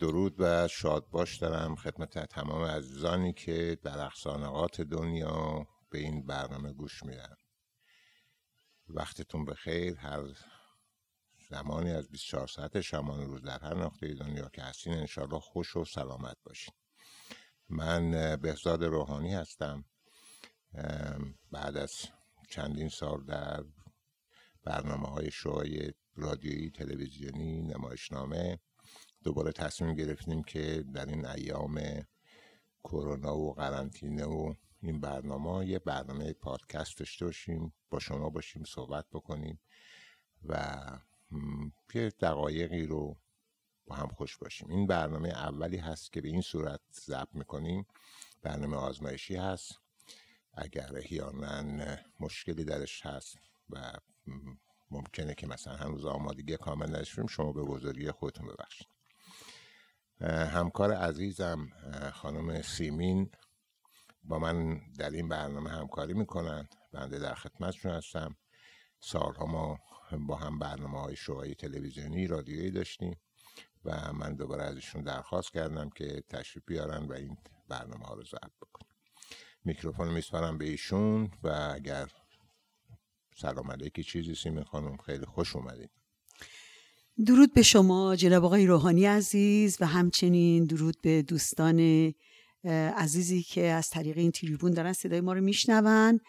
درود و شادباش دارم خدمت تمام عزیزانی که در اقصانقات دنیا به این برنامه گوش میدن. وقتتون بخیر. هر زمانی از 24 ساعت شمان روز در هر نقطه دنیا که هستین انشاءالله خوش و سلامت باشین. من بهزاد روحانی هستم. بعد از چندین سال در برنامه های شوهای رادیویی تلویزیونی نمایشنامه دوباره تصمیم گرفتیم که در این ایام کرونا و قرنطینه و این برنامه یه برنامه پادکست داشته باشیم با شما باشیم صحبت بکنیم و یه دقایقی رو با هم خوش باشیم. این برنامه اولی هست که به این صورت ضبط می‌کنیم. برنامه آزمایشی هست. اگر احیانا مشکلی درش هست و ممکنه که مثلا هنوز آمادگی کامل نداشتیم شما به بزرگی خودتون ببخشید. همکار عزیزم خانم سیمین با من در این برنامه همکاری می‌کنن. بنده در خدمتشون هستم. سالها ما با هم برنامه های شوهای تلویزیونی رادیویی داشتیم و من دوباره ازشون درخواست کردم که تشریف بیارن و این برنامه ها رو ضبط بکنیم میکروفون میسپارم به ایشون و اگر سلام علیکی چیزی سیمین خانم خیلی خوش اومدین. درود به شما جناب آقای روحانی عزیز و همچنین درود به دوستان عزیزی که از طریق این تریبون دارن صدای ما رو میشنون.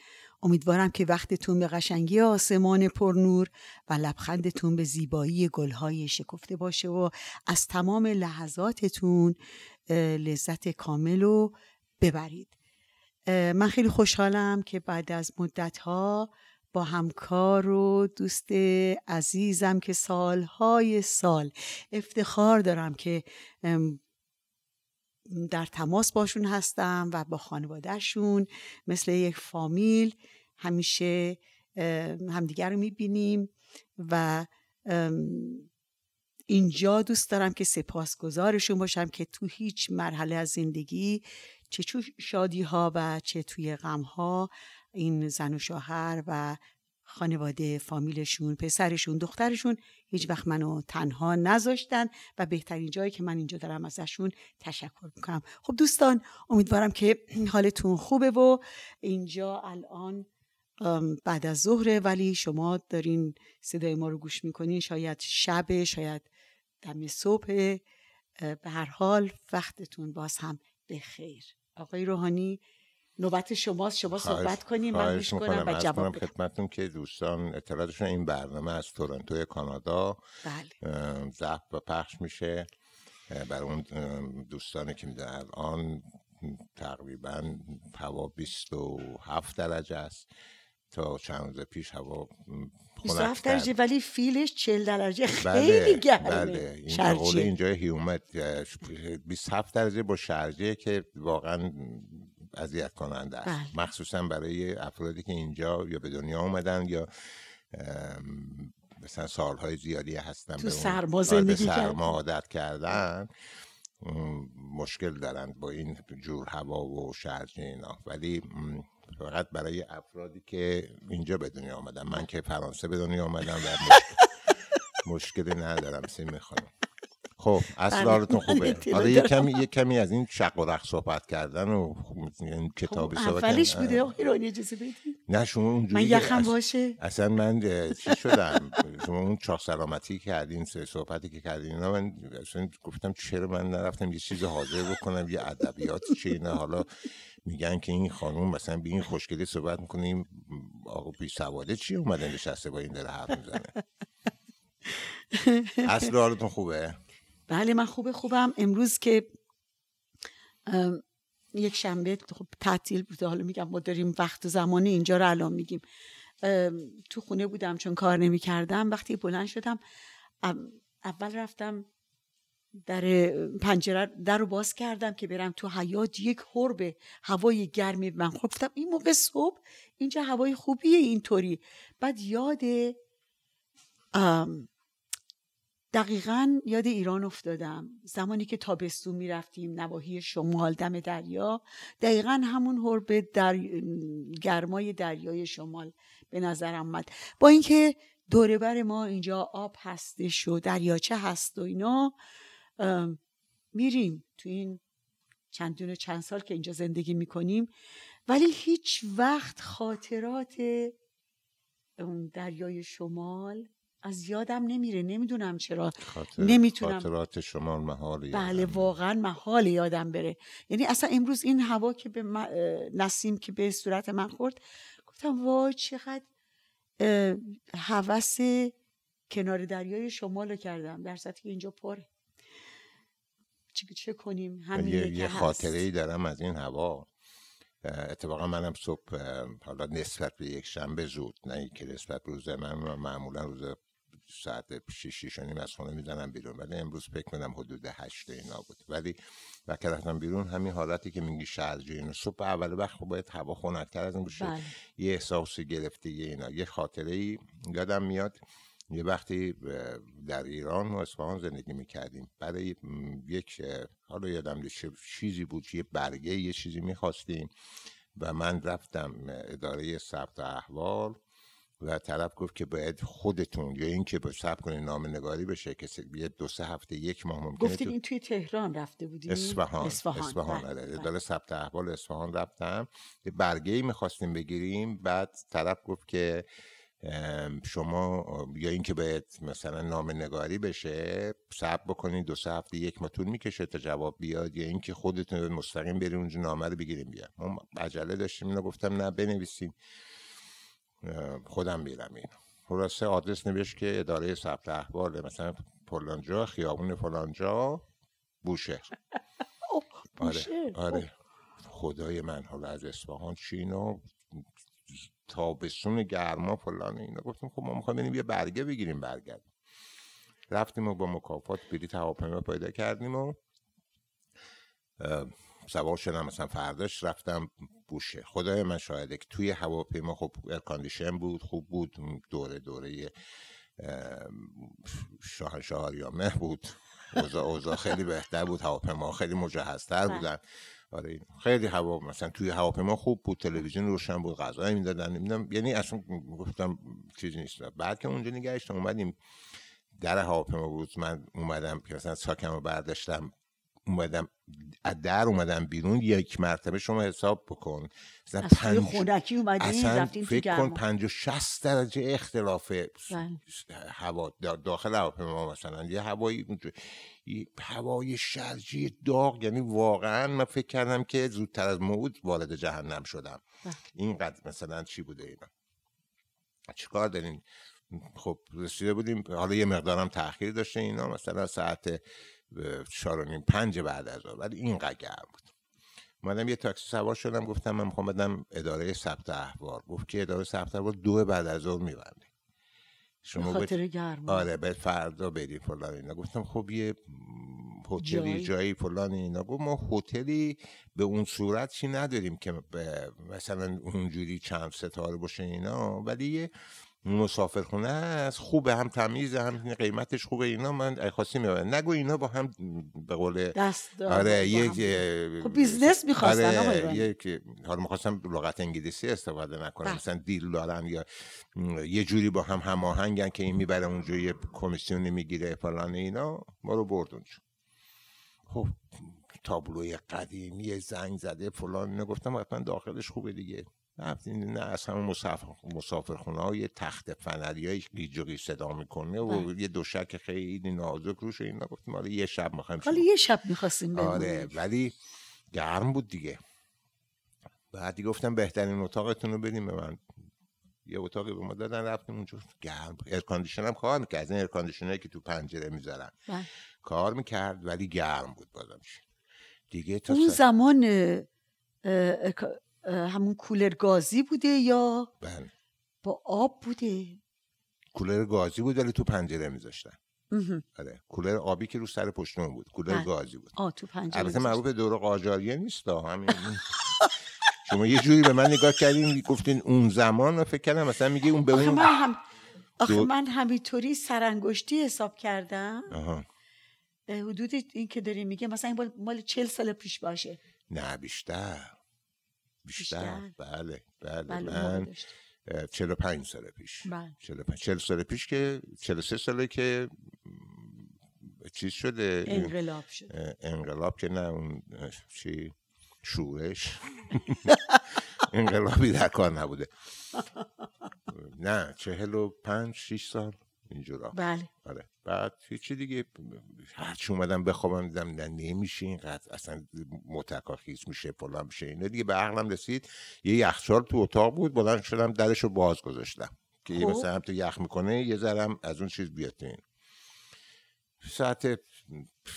امیدوارم که وقتتون به قشنگی آسمان پرنور و لبخندتون به زیبایی گلهای شکفته باشه و از تمام لحظاتتون لذت کامل رو ببرید. من خیلی خوشحالم که بعد از مدتها با همکار و دوست عزیزم که سالهای سال افتخار دارم که در تماس باشون هستم و با خانوادهشون مثل یک فامیل همیشه همدیگر رو می‌بینیم و اینجا دوست دارم که سپاسگزارشون باشم که تو هیچ مرحله از زندگی چه تو شادی ها و چه توی غم ها این زن و شوهر و خانواده فامیلشون پسرشون دخترشون هیچ وقت منو تنها نذاشتن و بهترین جایی که من اینجا دارم ازشون تشکر می‌کنم. خب دوستان امیدوارم که حالتون خوبه و اینجا الان بعد از ظهره ولی شما دارین صدای ما رو گوش می‌کنین. شاید شب شاید دم صبح به هر حال وقتتون باز هم به خیر. آقای روحانی نوبت شماست شما صحبت کنیم من گوش کنم و جواب بدم. خدمتتون که دوستان اطلاعاتشون این برنامه از تورنتو کانادا بله. ضبط و پخش میشه. برای اون دوستانی که می‌دونن الان تقریبا هوا 27 درجه است. تا چند روز پیش هوا 27 درجه ولی فیلش 40 درجه خیلی بله، گرمه. بله. این اینجا هیومت 27 درجه با شرجه که واقعا اذیت کننده است. بله. مخصوصا برای افرادی که اینجا یا به دنیا اومدن یا مثلا سالهای زیادی هستن تو سرما زندگی سرما عادت کردن مشکل دارن با این جور هوا و شرج اینا. ولی فقط برای افرادی که اینجا به دنیا آمدن من که فرانسه به دنیا آمدم و مشکلی ندارم سی می‌خوام خب اسرارتون بله. خوبه. حالا یه کمی یه کمی از این شق و رق صحبت کردن و این کتابی خب صحبت اولیش بوده. ایرانی اجازه بدید نه شما اونجوری من یخم باشه. اصلا من چی شدم؟ شما اون چاق سلامتی کردین صحبتی که کردین اینا من اصلا گفتم چرا من نرفتم یه چیز حاضر بکنم یه ادبیات چه اینا؟ حالا میگن که این خانوم مثلا به این خوشگلی صحبت می‌کنیم آقا بی سواده چی اومدن نشسته با این داره حرف می‌زنه؟ اصل حالتون خوبه؟ بله من خوبه خوبم. امروز که یک شنبه خب تعطیل بوده. حالا میگم ما داریم وقت و زمان اینجا رو الان میگیم. تو خونه بودم چون کار نمی کردم وقتی بلند شدم اول رفتم در پنجره در رو باز کردم که برم تو حیات یک حرب هوای گرمی من خفتم این موقع صبح اینجا هوای خوبیه اینطوری. بعد یاد دقیقا یاد ایران افتادم. زمانی که تابستون می‌رفتیم نواحی شمال دم دریا. دقیقا همون حرب در گرمای دریای شمال به نظر آمد با اینکه دوره بر ما اینجا آب هستش و دریاچه هست و اینا میریم تو این چندین و چند سال که اینجا زندگی می‌کنیم. ولی هیچ وقت خاطرات اون دریای شمال از یادم نمیره نمی‌دونم چرا. خاطر... نمی‌تونم. خاطرات شما محال بله واقعا محال یادم بره. یعنی اصلا امروز این هوا که به نسیم که به صورت من خورد گفتم وای چقدر هوس کنار دریای شمال رو کردم در که اینجا پره. چه, چه کنیم؟ همین یه, یه خاطره ای دارم از این هوا. اتفاقا منم صبح حالا نسبت به یک شنبه زود نه که نسبت روز من معمولا روز ساعت شیش شیش نیم از خونه می‌زنم بیرون. ولی امروز فکر کنم حدود هشت اینا بود. ولی وقتی رفتم بیرون همین حالتی که میگی شرجی اینو صبح اول وقت خب باید هوا خنکتر از این بشه بله. یه احساسی گرفته یه اینا. یه خاطره ای یادم میاد. یه وقتی در ایران و اصفهان زندگی می‌کردیم. برای یک حالا یادم چیزی بود یه برگه یه چیزی می‌خواستیم. و من رفتم اداره ثبت احوال. و طرف گفت که باید خودتون یا اینکه به ثبت کنید نام نگاری بشه که یه دو سه هفته یک ماه ممکنه گفتین این توی تهران رفته بودی اصفهان اصفهان, اصفهان. بله. آره. اداره ثبت احوال اصفهان رفتم یه برگه ای می‌خواستیم بگیریم بعد طرف گفت که شما یا اینکه باید مثلا نام نگاری بشه صبر بکنید دو سه هفته یک ماه می‌کشه تا جواب بیاد یا اینکه خودتون مستقیم بریم اونجا نامه رو بگیریم بیاد ما عجله داشتیم اینو گفتم نه بنویسیم خودم میرم این خلاصه آدرس نوشت که اداره ثبت احوال مثلا فلانجا خیابون فلانجا بوشهر. آره آره. خدای من حالا از اصفهان چینو تابستون گرما فلان اینا. گفتیم خب ما می‌خوایم بریم یه برگه بگیریم برگرد. رفتیم و با مکافات بلیط هواپیما پیدا کردیم و سوار شدم مثلا فرداش رفتم بوشه. خدای من شاهده که توی هواپیما خب ارکاندیشن بود خوب بود. دوره دوره شاه مه بود. اوضاع اوضاع خیلی بهتر بود هواپیما خیلی مجهزتر بله. بودن. آره خیلی هوا مثلا توی هواپیما خوب بود تلویزیون روشن بود غذا می‌دادن. نمی‌دونم یعنی اصلا گفتم چیزی نیست. بعد که اونجا نگهشتم اومدیم در هواپیما بود. من اومدم که مثلا ساکم رو برداشتم. اومدم از در اومدم بیرون یک مرتبه شما حساب بکن. مثلا پنج خونکی اصلا فکر کن پنج و شست درجه اختلاف بله. هوا. داخل هواپیما مثلا. یه هوایی هوای شرجی داغ. یعنی واقعا من فکر کردم که زودتر از موعود وارد جهنم شدم. بله. اینقدر مثلا چی بوده اینا. چیکار دارین؟ خب رسیده بودیم. حالا یه مقدارم تاخیر داشته اینا. مثلا ساعت چهار و نیم پنج بعد از ولی اینقدر گرم بود. اومدم یه تاکسی سوار شدم گفتم من می‌خوام بدم اداره ثبت احوال. گفت که اداره ثبت احوال؟ دو بعد از ظهر میبنده شما خاطر گرم آره به فردا بریم فلان اینا. گفتم خب یه هتلی جایی. فلان اینا. گفت ما هتلی به اون صورت چی نداریم که مثلا اونجوری چند ستاره باشه اینا. ولی یه مسافرخونه است خوبه هم تمیز هم قیمتش خوبه اینا من خواستی می‌برم. نگو اینا با هم به قول دست آره یک خب business می‌خواستن آره یک حالا می‌خواستم لغت انگلیسی استفاده نکنم بله. مثلا deal دارن یا یه جوری با هم هماهنگن که این می‌بره اونجا یه کمیسیونی می‌گیره فلان اینا ما رو برد اونجا خب تابلوی قدیمی زنگ زده فلان اینا گفتم حتما داخلش خوبه دیگه. نه از همون مسافر, خونه های تخت فنری های گیج و صدا می‌کنه و بله. یه دوشک خیلی نازک روش اینا گفتیم حالا یه شب می‌خوایم حالا یه شب می‌خواستیم آره ولی گرم بود دیگه. بعدی گفتم بهترین اتاقتون رو بدیم به من. یه اتاقی به ما دادن رفتیم اونجا. گرم. air condition هم کار می‌کرد. از این air condition که تو پنجره می‌ذارن. بله. کار می‌کرد ولی گرم بود بازم دیگه تا اون زمان همون کولر گازی بوده یا بله. با آب بوده؟ کولر گازی بود ولی تو پنجره میذاشتن. آره. کولر آبی که رو سر پشتون بود. کولر بله. گازی بود. آه تو پنجره البته معروف دور قاجاریه نیست همین. شما یه جوری به من نگاه کردین گفتین اون زمان فکر کردم مثلا میگه اون به اون من هم آخه من همینطوری سرانگشتی حساب کردم. آها. حدود این که داری میگه مثلا این مال چل سال پیش باشه. نه بیشتر. بیشتر, بله بله, بله من 45 سال پیش. بله. 45 40 سال پیش که 43 ساله که چیز شده انقلاب شده انقلاب که نه اون چی شورش انقلابی در کار نبوده. نه چهل و پنج شیش سال اینجورا. بله. آره. بعد هیچی دیگه هرچی اومدم بخوابم دیدم نه نمیشه اینقدر اصلا متکاخیز میشه فلان میشه اینه دیگه به عقلم رسید. یه یخچال تو اتاق بود بلند شدم درش رو باز گذاشتم که خب. مثلا هم تو یخ می‌کنه یه ذرم از اون چیز بیاد تو این ساعت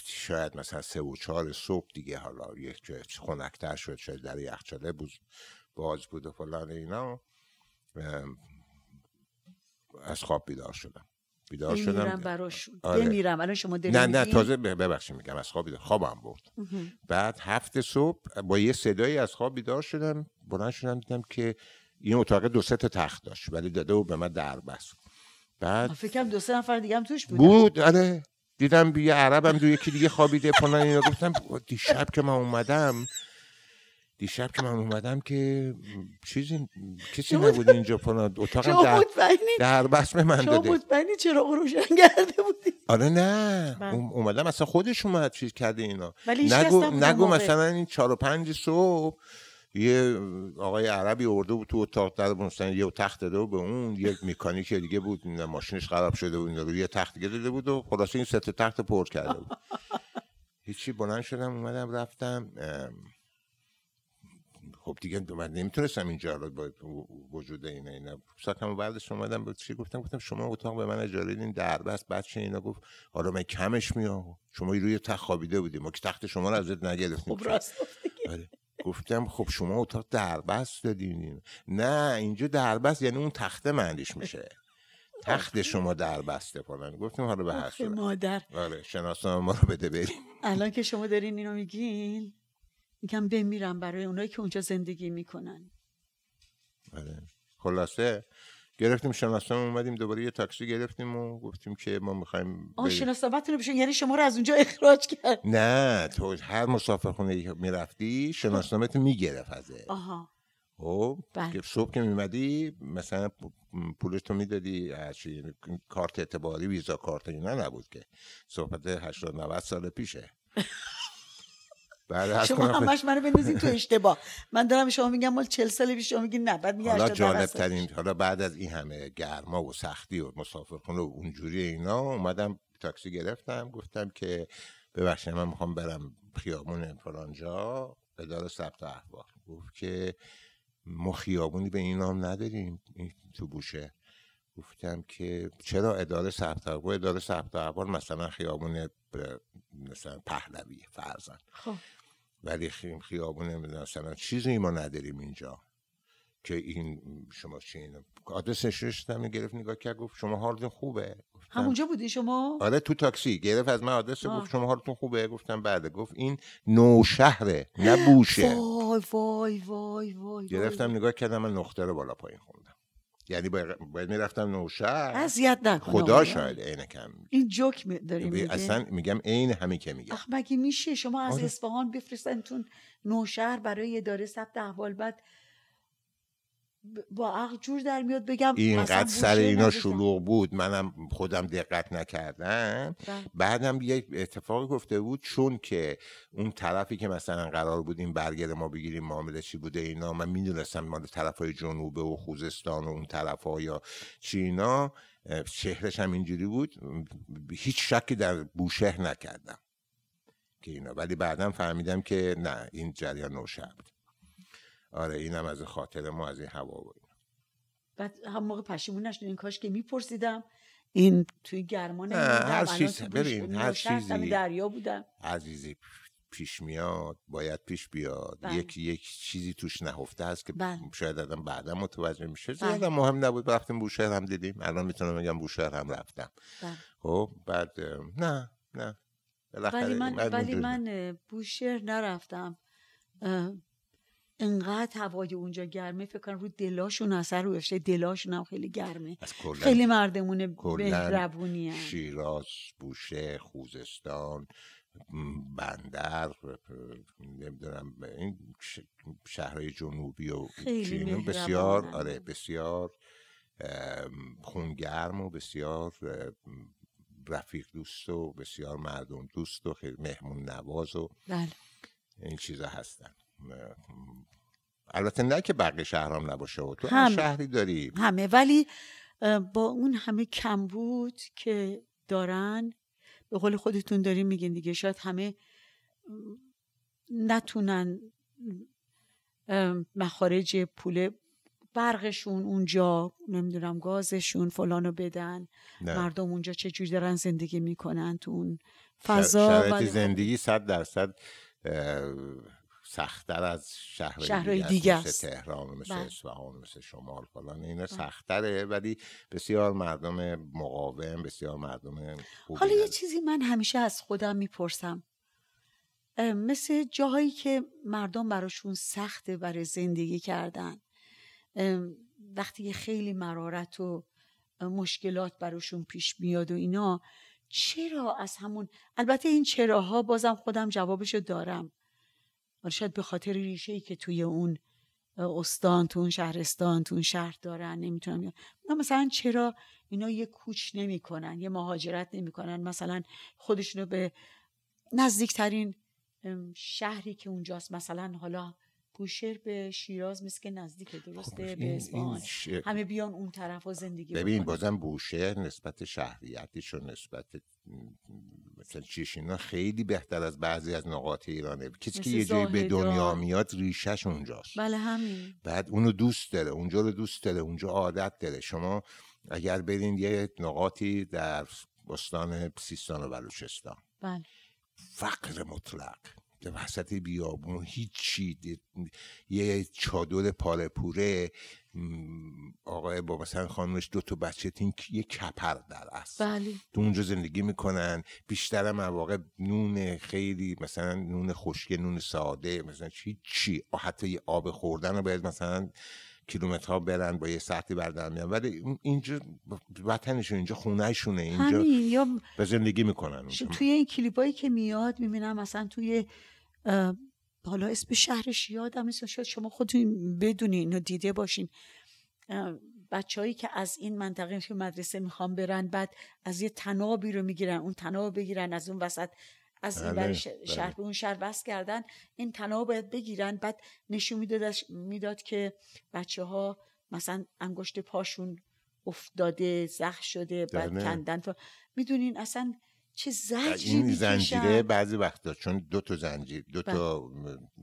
شاید مثلا سه و چهار صبح دیگه حالا یک خنکتر شد شاید در یخچاله بود باز بود و فلان اینا از خواب بیدار شدم. بیدار بمیرم شدم. براشون. آره. بمیرم الان شما نه نه؟ تازه ببخشید میگم از خواب بیدار خوابم برد. بعد هفت صبح با یه صدایی از خواب بیدار شدم. بلند شدم دیدم که این اتاق دو سه تا تخت داشت ولی داده و به من در بست. بعد فکرم دو سه نفر دیگه هم توش بودن. بود آره. دیدم یه عربم دو یکی دیگه خوابیده فلان اینا. گفتم دیشب که من اومدم دیشب که من اومدم که چیزی کسی نبود اینجا فلان اتاقم شما در, در بس به من داده. مطمئنی چرا روشن کرده بودی؟ آره نه. بله. اوم- اومدم اصلا خودش اومد چیز کرده اینا. نگو, نگو. مثلا این چهار و پنج صبح یه آقای عربی ارده بود تو اتاق در مثلا یه تخت داده بود به اون یه مکانیک دیگه بود ماشینش خراب شده بود یه تخت دیگه داده بود و خلاصه این سه تخت پر کرده بود. هیچی بلند شدم اومدم رفتم ام، خب دیگه من نمی‌تونستم اینجا رو با وجود اینا اینا. ساعتم بعدش اومدم به چی گفتم؟ گفتم شما اتاق به من اجاره دین در بس. بچه اینا گفت؟ حالا من کمش میام. شما روی تخت خوابیده بودیم ما که تخت شما رو ازت نگرفتیم. خب راست. آره. گفتم خب شما اتاق دربست دادین. نه اینجا دربست یعنی اون تخته معنیش میشه. تخت شما دربسته فلان گفتیم حالا به هر صورت. مادر. آره شناسنامه ما رو بده بریم. الان که شما دارین اینو میگین میگم بمیرم برای اونایی که اونجا زندگی می‌کنن. آره. خلاصه گرفتیم شناسنامه اومدیم دوباره یه تاکسی گرفتیم و گفتیم که ما می‌خوایم آه شناسنامه‌تون بشن یعنی شما رو از اونجا اخراج کرد. نه تو هر مسافرخونه می‌رفتی شناسنامه می‌گرفت ازت. آها. خب بله. که صبح که میمدی مثلا پولش تو می‌دادی هرچی کارت اعتباری ویزا کارت اینا نبود که. صحبت 80 90 سال پیشه. بعد از شما همش منو بندازین تو اشتباه. من دارم شما میگم مال 40 سال پیش شما میگین نه بعد میگه حالا 80 جالب. ترین حالا بعد از این همه گرما و سختی و مسافرخونه و اونجوری اینا اومدم تاکسی گرفتم گفتم که ببخشید من می‌خوام برم خیابون فلانجا اداره ثبت احوال. گفت که ما خیابونی به این نام نداریم این تو بوشه. گفتم که چرا اداره ثبت احوال اداره ثبت احوال مثلا خیابون مثلا پهلوی فرزن خب. ولی خی- خیابون مثلا چیزی ما نداریم اینجا که این شما چی اینو آدرسش رشتم گرفت نگاه کرد گفت شما حالتون خوبه؟ گفتم همونجا بودی شما؟ آره تو تاکسی. گرفت از من آدرس. گفت شما حالتون خوبه؟ گفتم بله. گفت این نوشهره نه بوشه. وای وای وای وای. گرفتم نگاه کردم من نقطه رو بالا پایین خوندم. یعنی باید, می‌رفتم نوشهر اذیت نکن خدا. شاید عین کم این جوک می- داری میگه اصلا میگم عین همین که میگم مگه میشه شما از آره. اصفهان بفرستنتون نوشهر برای اداره ثبت احوال بعد با عقل جور در میاد بگم اینقدر سر اینا. شلوغ بود. منم خودم دقت نکردم. بله. بعدم یک اتفاقی گفته بود چون که اون طرفی که مثلا قرار بود این برگر ما بگیریم معامله چی بوده اینا من می‌دونستم مال طرف های جنوبه و خوزستان و اون طرف ها یا چی اینا اه، شهرش هم اینجوری بود. هیچ شکی در بوشهر نکردم که اینا. ولی بعدم فهمیدم که نه این جریان نوشهر بود آره اینم از خاطر ما از این هوا بود بعد هم موقع پشیمون نشدین کاش که میپرسیدم این توی گرما نه، نمی‌موندم. هر چیز- ببین، هر چیزی- دریا بودم عزیزی پیش میاد باید پیش بیاد بله. یک یک چیزی توش نهفته هست که بله. شاید آدم بعدا متوجه میشه بله. زیاد هم مهم نبود رفتیم بوشهر هم دیدیم الان می‌تونم بگم بوشهر هم رفتم بله. خب بعد نه نه ولی من ولی من بوشهر نرفتم انقدر هوای اونجا گرمه فکر کنم رو دلاشون اثر گذاشته. دلاشون هم خیلی گرمه. خیلی مردمون مهربونی شیراز بوشهر خوزستان بندر نمی‌دونم این شهرهای جنوبی و خیلی چی اینا مهربانن. بسیار آره بسیار خونگرم و بسیار رفیق دوست و بسیار مردم دوست و خیلی مهمون نواز و بله. این چیزا هستن. البته نه که بقیه شهرام نباشه و تو هم. شهری داری همه ولی با اون همه کمبود که دارن به قول خودتون داریم میگین دیگه شاید همه نتونن مخارج پول برقشون اونجا نمی‌دونم گازشون فلانو بدن نه. مردم اونجا چه جوری دارن زندگی می‌کنن تو اون فضا شرایط خب زندگی صد درصد سختتر از شهر شهرهای دیگه, دیگه است. است. مثل تهران مثل بله. اصفهان مثل شمال فلان اینا سختتره ولی بسیار مردم مقاوم بسیار مردم خوبی حالا یه. چیزی من همیشه از خودم می‌پرسم مثل جاهایی که مردم براشون سخته برای زندگی کردن وقتی خیلی مرارت و مشکلات براشون پیش میاد و اینا چرا از همون البته این چراها بازم خودم جوابشو دارم حالا شاید به خاطر ریشه ای که توی اون استان تو اون شهرستان تو اون شهر دارن نمی‌تونم یا مثلا چرا اینا یه کوچ نمی‌کنن یه مهاجرت نمی‌کنن؟ مثلا خودشونو به نزدیکترین شهری که اونجاست مثلا حالا بوشهر به شیراز مثل که نزدیک درسته؟ خب، به اصفهان ش- همه بیان اون طرف و زندگی ببین بکنن. بازم بوشهر نسبت شهریتش و نسبت مثلا چیش اینا خیلی بهتر از بعضی از نقاط ایرانه. کسی که یه جایی به. دنیا میاد ریشش اونجاست. بله همین. بعد اونو دوست داره اونجا رو دوست داره اونجا عادت داره. شما اگر برین یه نقاطی در استان سیستان و بلوچستان. بله. فقر مطلق. وسط بیابون هیچی یه چادر پاره م، آقای با مثلا خانمش دو تا بچه تین یه کپر در است بله. تو اونجا زندگی می‌کنن. بیشتر مواقع نون خیلی مثلا نون خشک نون ساده مثلا چی چی؟ حتی یه آب خوردن رو باید مثلا کیلومترها برن با یه ساعتی بردن میان. ولی اینجا وطنشون اینجا خونهشونه. اینجا همین یا به زندگی می‌کنن. توی این کلیپایی که میاد می‌بینم مثلا توی حالا اسم شهرش یادم نیست. شاید شما خودتون بدونین اینو دیده باشین. بچههایی که از این منطقه که مدرسه می‌خوان برن بعد از یه تنابی رو می‌گیرن اون تناب بگیرن از اون وسط از این بله، بله. شهر به اون شهر وصل کردن این تناب باید بگیرن بعد نشون می‌داد می‌داد که بچه ها مثلا انگشت پاشون افتاده زخ شده بعد. کندن می‌دونین اصلا چه زجری این زنجیره بعضی وقتا چون دو تا زنجیر دو بله. تا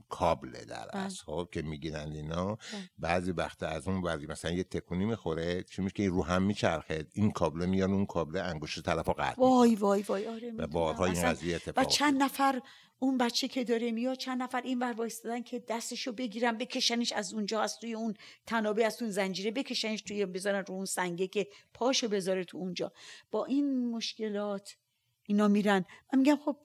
کابله در بله. اصل خب که می‌گیرن اینا بله. بعضی وقتا از اون وری مثلا یه تکونی می‌خوره چی میشه که رو هم میچرخه این کابله میان اون کابله انگشت طرف رو قطع وای. وای وای آره و می‌دونم. بارها این قضیه و اتفاق چند نفر اون بچه که داره میاد چند نفر این ور وایستادن که دستشو بگیرن بکشنش از اونجا از توی اون تنابه از اون زنجیره بکشنش توی بذارن رو اون سنگه که پاشو بذاره تو اونجا با این مشکلات اینا میرن. من میگم خب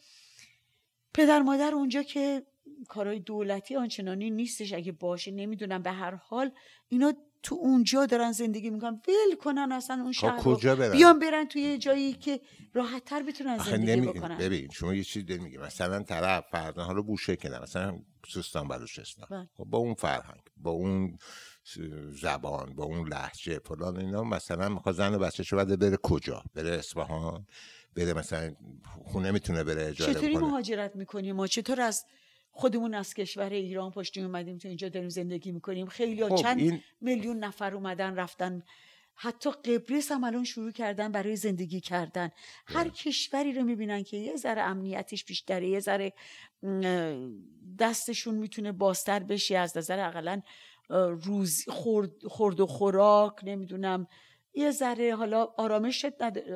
پدر مادر اونجا که کارهای دولتی آنچنانی نیستش اگه باشه نمی‌دونم. به هر حال اینا تو اونجا دارن زندگی می‌کنن. ول کنن اصلا اون شهر خب رو. کجا برن؟ بیان برن توی یه جایی که راحت تر بتونن زندگی نمی... بکنن. ببین شما یه چیز داری میگی مثلا طرف فرضاً حالا بوشه کنه مثلا سیستان بلوچستان. بله. خب با اون فرهنگ با اون زبان با اون لحجه فلان اینا مثلا می‌خواد زن و بچه‌شو بده بره کجا؟ بره اصفهان؟ بره مثلا خونه می‌تونه بره اجاره چطوری بکنه. مهاجرت می‌کنیم ما چطور از خودمون از کشور ایران پشتیم اومدیم تو اینجا داریم زندگی می‌کنیم؟ خیلی خب چند این میلیون نفر اومدن رفتن. حتی قبرس هم الان شروع کردن برای زندگی کردن. هر کشوری رو می‌بینن که یه ذره امنیتش بیشتره یه ذره دستشون می‌تونه بازتر بشه از نظر اقلا روز خورد, خورد و خوراک نمی‌دونم یه ذره حالا آرامش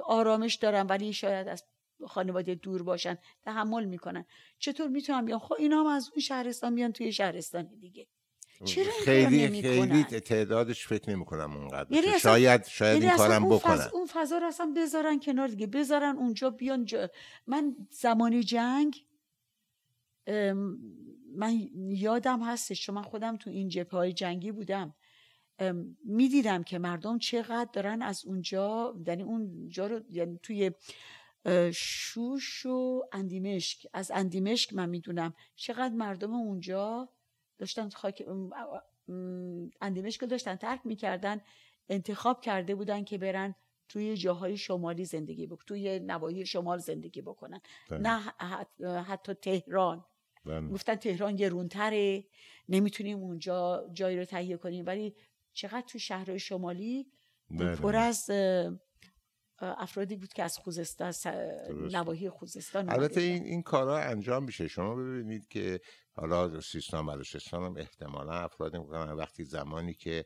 آرامش دارن ولی شاید از خانواده دور باشن تحمل می‌کنن. چطور می‌تونم بیان خب اینا هم از اون شهرستان بیان توی شهرستان دیگه. چرا خیلی؟ خیلی تعدادش فکر نمی کنم اونقدر یعنی شاید شاید یعنی این کارم بکنن. اون فضا رو اصلا بذارن کنار دیگه. بذارن اونجا بیان جا. من زمان جنگ من یادم هستش چون من خودم تو این جبهه های جنگی بودم. می‌دیدم که مردم چقدر دارن از اونجا یعنی اونجا رو یعنی توی شوش و اندیمشک از اندیمشک من می‌دونم چقدر مردم اونجا داشتن خاک اندیمشک رو داشتن ترک می‌کردن انتخاب کرده بودن که برن توی جاهای شمالی زندگی بکنن توی نواحی شمال زندگی بکنن بله. نه حتی تهران بله. گفتن تهران گرونتره نمی‌تونیم اونجا جایی رو تهیه کنیم ولی چقدر تو شهرهای شمالی بله. پر از افرادی بود که از خوزستان نواحی خوزستان البته این این کارا انجام میشه. شما ببینید که حالا سیستان بلوچستان هم احتمالا افرادی می‌کنن. وقتی زمانی که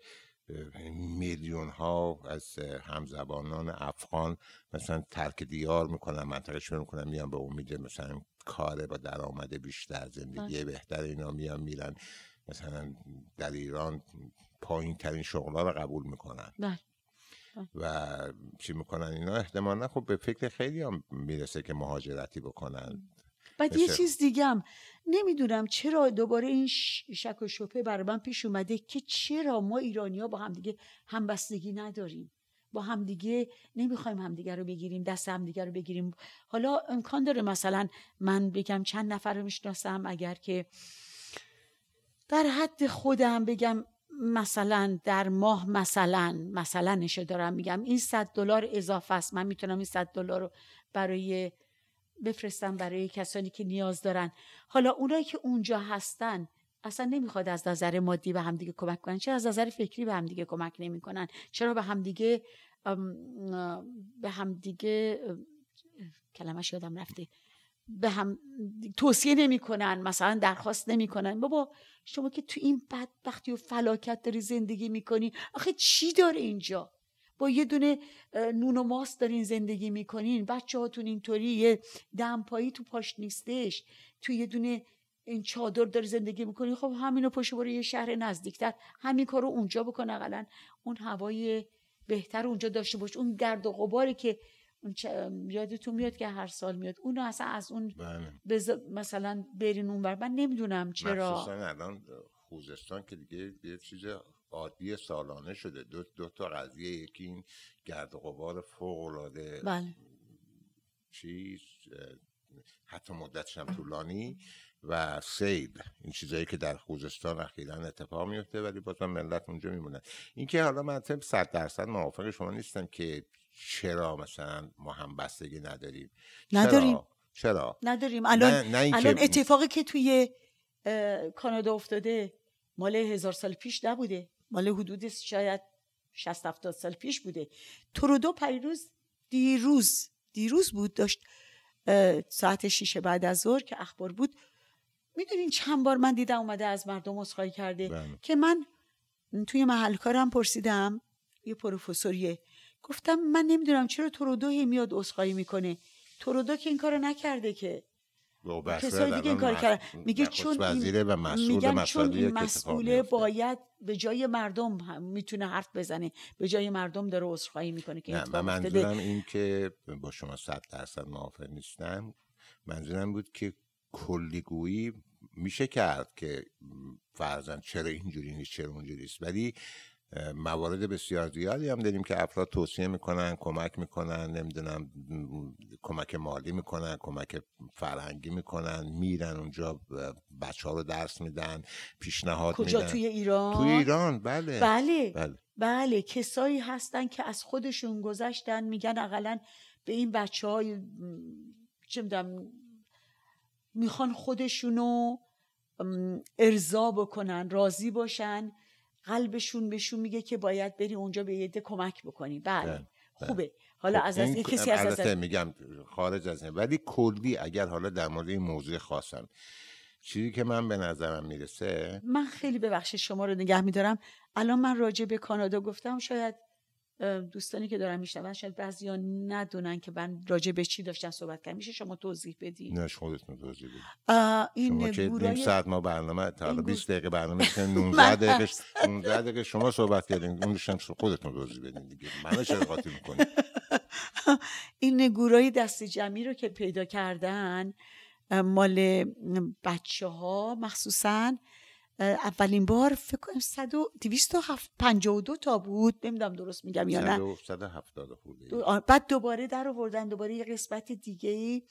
میلیون ها از همزبانان افغان مثلا ترک دیار می‌کنن منطقه می‌کنن میان به امید مثلا کار با درآمد بیشتر زندگی. بهتر اینا میان میرن. مثلا در ایران پایین ترین شغلا رو قبول می‌کنن. بله. و چی می‌کنن اینا؟ احتمالا خب به فکر خیلی هم می‌رسه که مهاجرتی بکنن. بعد یه چیز دیگم نمی‌دونم چرا دوباره این شک و شبه بر من پیش اومده که چرا ما ایرانیا با همدیگه همبستگی نداریم. با همدیگه نمی‌خوایم همدیگه رو بگیریم دست همدیگه رو بگیریم. حالا امکان داره مثلا من بگم چند نفر رو می‌شناسم اگر که در حد خودم بگم مثلا در ماه مثلا مثلا نشه دارم میگم این صد دلار اضافه است. من می‌تونم این صد دلار رو برای بفرستم برای کسانی که نیاز دارن. حالا اونایی که اونجا هستن اصلا نمی‌خواد از نظر مادی به همدیگه کمک کنن. چرا؟ از نظر فکری به همدیگه کمک نمی‌کنن. چرا به همدیگه به همدیگه کلمش یادم رفته. به هم توصیه نمی‌کنن مثلا درخواست نمی‌کنن. بابا شما که تو این بدبختی و فلاکت داری زندگی می‌کنی آخه چی داره اینجا؟ با یه دونه نون و ماست دارین زندگی می‌کنین. بچه هاتون اینطوری یه دمپایی تو پاش نیستش. تو یه دونه این چادر داری زندگی می‌کنی. خب همینو پشت برو یه شهر نزدیکتر. همین کارو اونجا بکن اقلا. اون هوای بهتر اونجا داشته باش. اون گرد و غباری که یادتون میاد که هر سال میاد. اونو اصلا از اون بله. مثلا برین اون بر من نمی‌دونم چرا. مخصوصا الان خوزستان که دیگه یه چیز عادی سالانه شده. دو, دو تا قضیه. یکی این گرد و غبار فوق العاده بله. چیز حتی مدتش هم طولانی و سیل این چیزایی که در خوزستان اخیرا اتفاق میفته ولی بازم ملت اونجا میمونن اینکه حالا من صد درصد موافق شما نیستم که چرا مثلا ما هم بستگی نداریم؟ نداریم. چرا, نداریم. الان نه, نه الان اتفاقی که توی کانادا افتاده مال هزار سال پیش نبوده. مال حدود شاید 60 70 سال پیش بوده. ترودو پریروز دیروز دیروز بود داشت ساعت شیشه بعد از ظهر که اخبار بود. می‌دونین چند بار من دیدم اومده از مردم عذرخواهی کرده بله. که من توی محل کارم پرسیدم یه پروفسوریه گفتم من نمی‌دونم چرا ترودو میاد عذرخواهی می‌کنه. ترودو که این کارو نکرده که. کسای دیگه این کار کرد میگه چون وزیره و مسئول میگن چون این مسئوله باید به جای مردم هم می‌تونه حرف بزنه. به جای مردم داره عذرخواهی می‌کنه که نه من منظورم این که با شما صد درصد موافق نیستم. منظورم بود که کلیگویی میشه کرد که فرزن چرا اینجوری نیست چرا اونجوری است ولی موارد بسیار زیادی هم داریم که افراد توصیه می‌کنن کمک می‌کنن نمی‌دونم کمک مالی می‌کنن کمک فرهنگی می‌کنن میرن اونجا بچه ها رو درس میدن پیشنهاد کجا؟ میدن. توی ایران؟ توی ایران بله. بله. بله, بله. کسایی هستن که از خودشون گذشتن میگن اقلا به این بچه های چه می‌دونم می‌خوان خودشونو ارضا بکنن راضی باشن. قلبشون بهشون میگه که باید بری اونجا به یه کمک بکنی. بله, بله. خوبه. حالا خب از از کسی از از میگم خارج از این ولی کلی اگر حالا در مورد این موضوع خواستم چیزی که من به نظرم می‌رسه من خیلی ببخشید شما رو نگه میدارم. الان من راجع به کانادا گفتم شاید دوستانی که دارن میشنون شاید بعضیا ندونن که من راجع به چی داشتم صحبت کردم. میشه شما توضیح بدین؟ نه خودتون توضیح بدین. این شما که گورای... نیم ساعت ما برنامه تا حالا این 20 دقیقه برنامه که 19 دقیقه 19 دقیقه شما صحبت کردین. اون هم خودتون توضیح بدین دیگه. منو چرا قاطی این گورای دست جمعی رو که پیدا کردن مال بچه ها مخصوصا اولین بار فکر کنم 252 تا بود. نمی‌دونم درست میگم یا نه. 170 خورده دو- بعد دوباره در آوردن. دوباره یه قسمت دیگه ای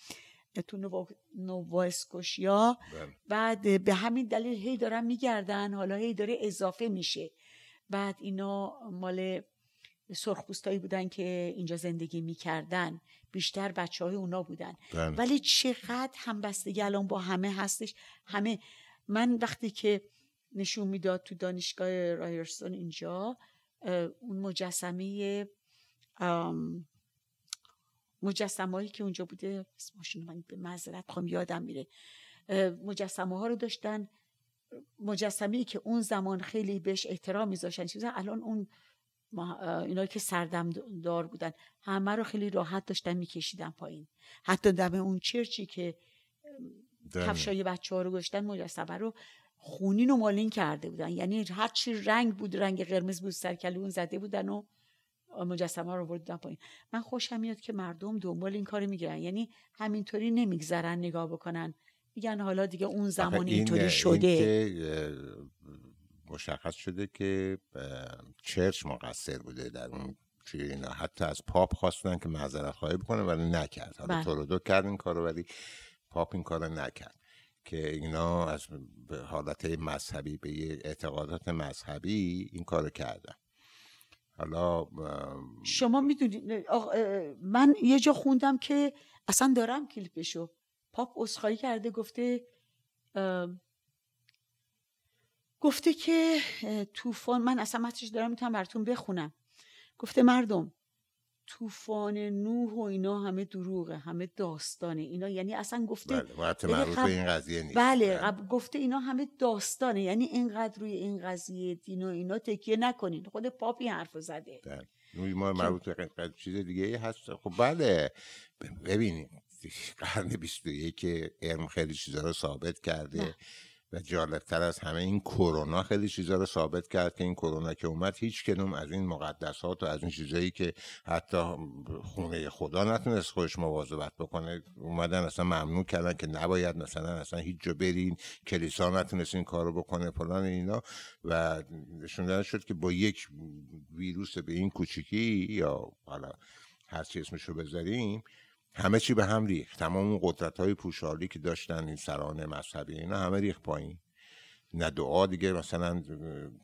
تو نووا, نووا اسکوشیا. بله. بعد به همین دلیل هی دارن میگردن. حالا هی داره اضافه میشه. بعد اینا مال سرخپوستایی بودن که اینجا زندگی می‌کردن. بیشتر بچه های اونا بودن. بله. ولی چقدر همبستگی الان با همه هستش. همه من وقتی که نشون می‌داد تو دانشگاه رایرستون اینجا اون مجسمه مجسمه هایی که اونجا بوده اسمشون من به معذرت خواهم یادم میره. مجسمه ها رو داشتن. مجسمه که اون زمان خیلی بهش احترام میذاشتن. چیزا الان اون اینا که سردم دار بودن همه رو خیلی راحت داشتن میکشیدن پایین. حتی دم اون چرچی که کفشای بچه ها رو گشتن مجسمه رو خونین و مالین کرده بودن. یعنی هر چی رنگ بود رنگ قرمز بود سرکل اون زده بودن و مجسمه رو بردن پایین. من خوشم میاد که مردم دنبال این کار می‌گیرن یعنی همینطوری نمیگذرن نگاه بکنن. میگن حالا دیگه اون زمان اینطوری شده. این مشخص شده که چرچ مقصر بوده در اون اینا. حتی از پاپ خواستن که معذرت خواهی بکنه ولی نکرد. حالا بله. تو رو دو کرد این کارو ولی پاپ این کارو نکرد. که اینا از حالت مذهبی به اعتقادات مذهبی این کارو کردن. حالا شما می‌دونید من یه جا خوندم که اصلا دارم کلیپشو. پاپ اصخایی کرده گفته گفته که طوفان من اصلا متنش دارم می‌تونم براتون بخونم. گفته مردم طوفان نوح و اینا همه دروغه همه داستانه. اینا یعنی اصلا گفته بله این قضیه نیست. بله, بله. گفته اینا همه داستانه. یعنی اینقدر روی این قضیه دین و اینا تکیه نکنین. خود پاپی حرف زده. بله. ما مربوط به چیز دیگه هست. خب بله. ببینید قرن 21 که علم خیلی چیزا رو ثابت کرده. نه. و جالبتر از همه این کرونا خیلی چیزا رو ثابت کرد که این کرونا که اومد هیچ کنوم از این مقدسات و از این چیزایی که حتی خونه خدا نتونست خودش مواظبت بکنه اومدن اصلا ممنوع کردن که نباید مثلا اصلا هیچ جا برین کلیسا نتونست این کارو بکنه فلان اینا. و نشون شد که با یک ویروس به این کوچیکی یا حالا هر چی اسمشو بذاریم همه چی به هم ریخت. تمام اون قدرت های پوشالی که داشتن این سران مذهبی اینا همه ریخت پایین. نه دعا دیگه مثلا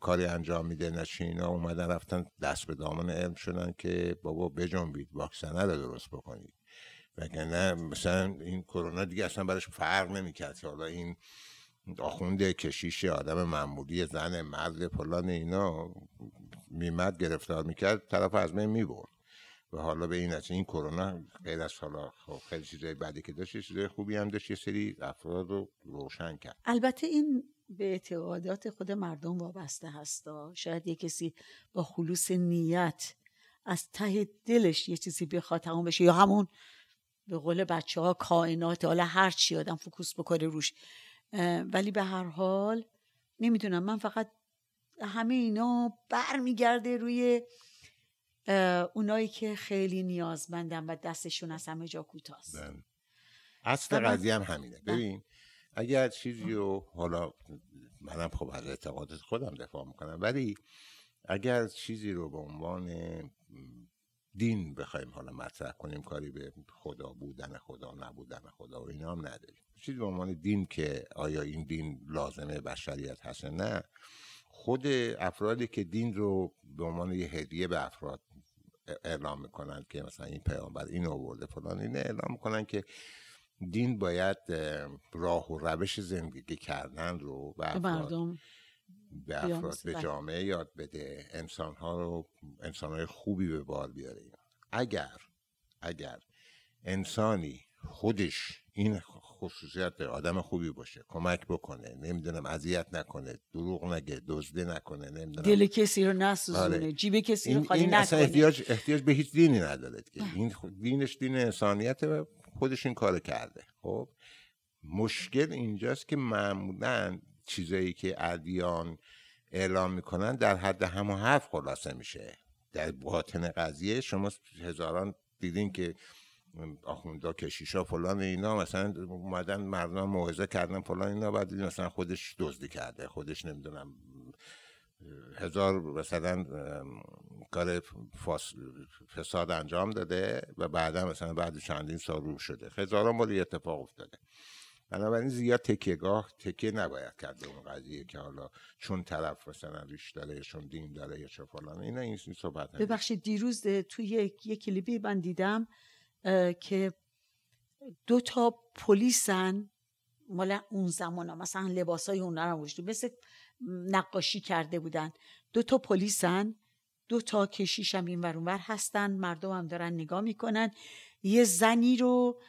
کاری انجام میده نه اینا اومدن رفتن دست به دامن علم شدن که بابا بجنبید واکسنه رو درست بکنید. وگرنه مثلا این کرونا دیگه اصلا برش فرق نمی‌کرد که حالا این آخونده کشیش آدم معمولی زن مرد فلان اینا میمد گرفتار می‌کرد طرف از من می‌برد. و حالا به این این کرونا غیر از حالا خب خیلی چیزای بعدی که داشت چیزای خوبی هم داشت یه سری افراد رو روشن کرد. البته این به اعتقادات خود مردم وابسته هستا شاید یه کسی با خلوص نیت از ته دلش یه چیزی بخواد تمام بشه یا همون به قول بچه ها کائنات حالا هر چی آدم فکوس بکنه روش. ولی به هر حال نمی‌دونم من فقط همه اینا برمیگرده روی اونایی که خیلی نیازمندن و دستشون از همه جا کوتاست بله. اصل قضیه هم همینه بله. ببین اگر چیزی رو حالا منم خب از اعتقادات خودم دفاع می‌کنم ولی اگر چیزی رو به عنوان دین بخوایم حالا مطرح کنیم کاری به خدا بودن خدا نبودن خدا و اینا هم نداریم چیزی به عنوان دین که آیا این دین لازمه بشریت هست نه خود افرادی که دین رو به عنوان یه هدیه به افراد اعلام می‌کنن که مثلا این پیامبر این آورده فلان این اعلام می‌کنن که دین باید راه و روش زندگی کردن رو به افراد به, افراد به جامعه یاد بده. انسان ها رو انسان های خوبی به بار بیاره اگر اگر انسانی خودش این خصوصیت آدم خوبی باشه. کمک بکنه. نمی‌دونم اذیت نکنه. دروغ نگه دزده نکنه. نمی‌دونم. دل کسی رو نسوزونه. آره. جیب کسی رو خالی این نکنه. احتیاج احتیاج به هیچ دینی نداره این دینش دین انسانیت و خودش این کار کرده. خب؟ مشکل اینجاست که معمولا چیزایی که ادیان اعلام می‌کنن در حد هم و حرف خلاصه میشه. در باطن قضیه شما هزاران دیدین که آخوندا کشیشا فلان اینا مثلا اومدن مردم موعظه کردن فلان اینا بعد مثلا خودش دزدی کرده خودش نمی‌دونم هزار مثلا کار فساد انجام داده و بعدا مثلا بعد چندین سال رو شده. هزاران بار اتفاق افتاده. بنابراین زیاد تکیهگاه تکیه نباید کرد اون قضیه که حالا چون طرف مثلا ریش داره یا چون دین داره یا چه فلان اینا این صحبت ببخشید دیروز توی یک کلیپی من دیدم که دو تا پلیسن مال اون زمان ها مثلا لباس های اون رو مثل نقاشی کرده بودن. دو تا پلیسن دو تا کشیش هم این ورونور هستن مردم هم دارن نگاه می‌کنن. یه زنی رو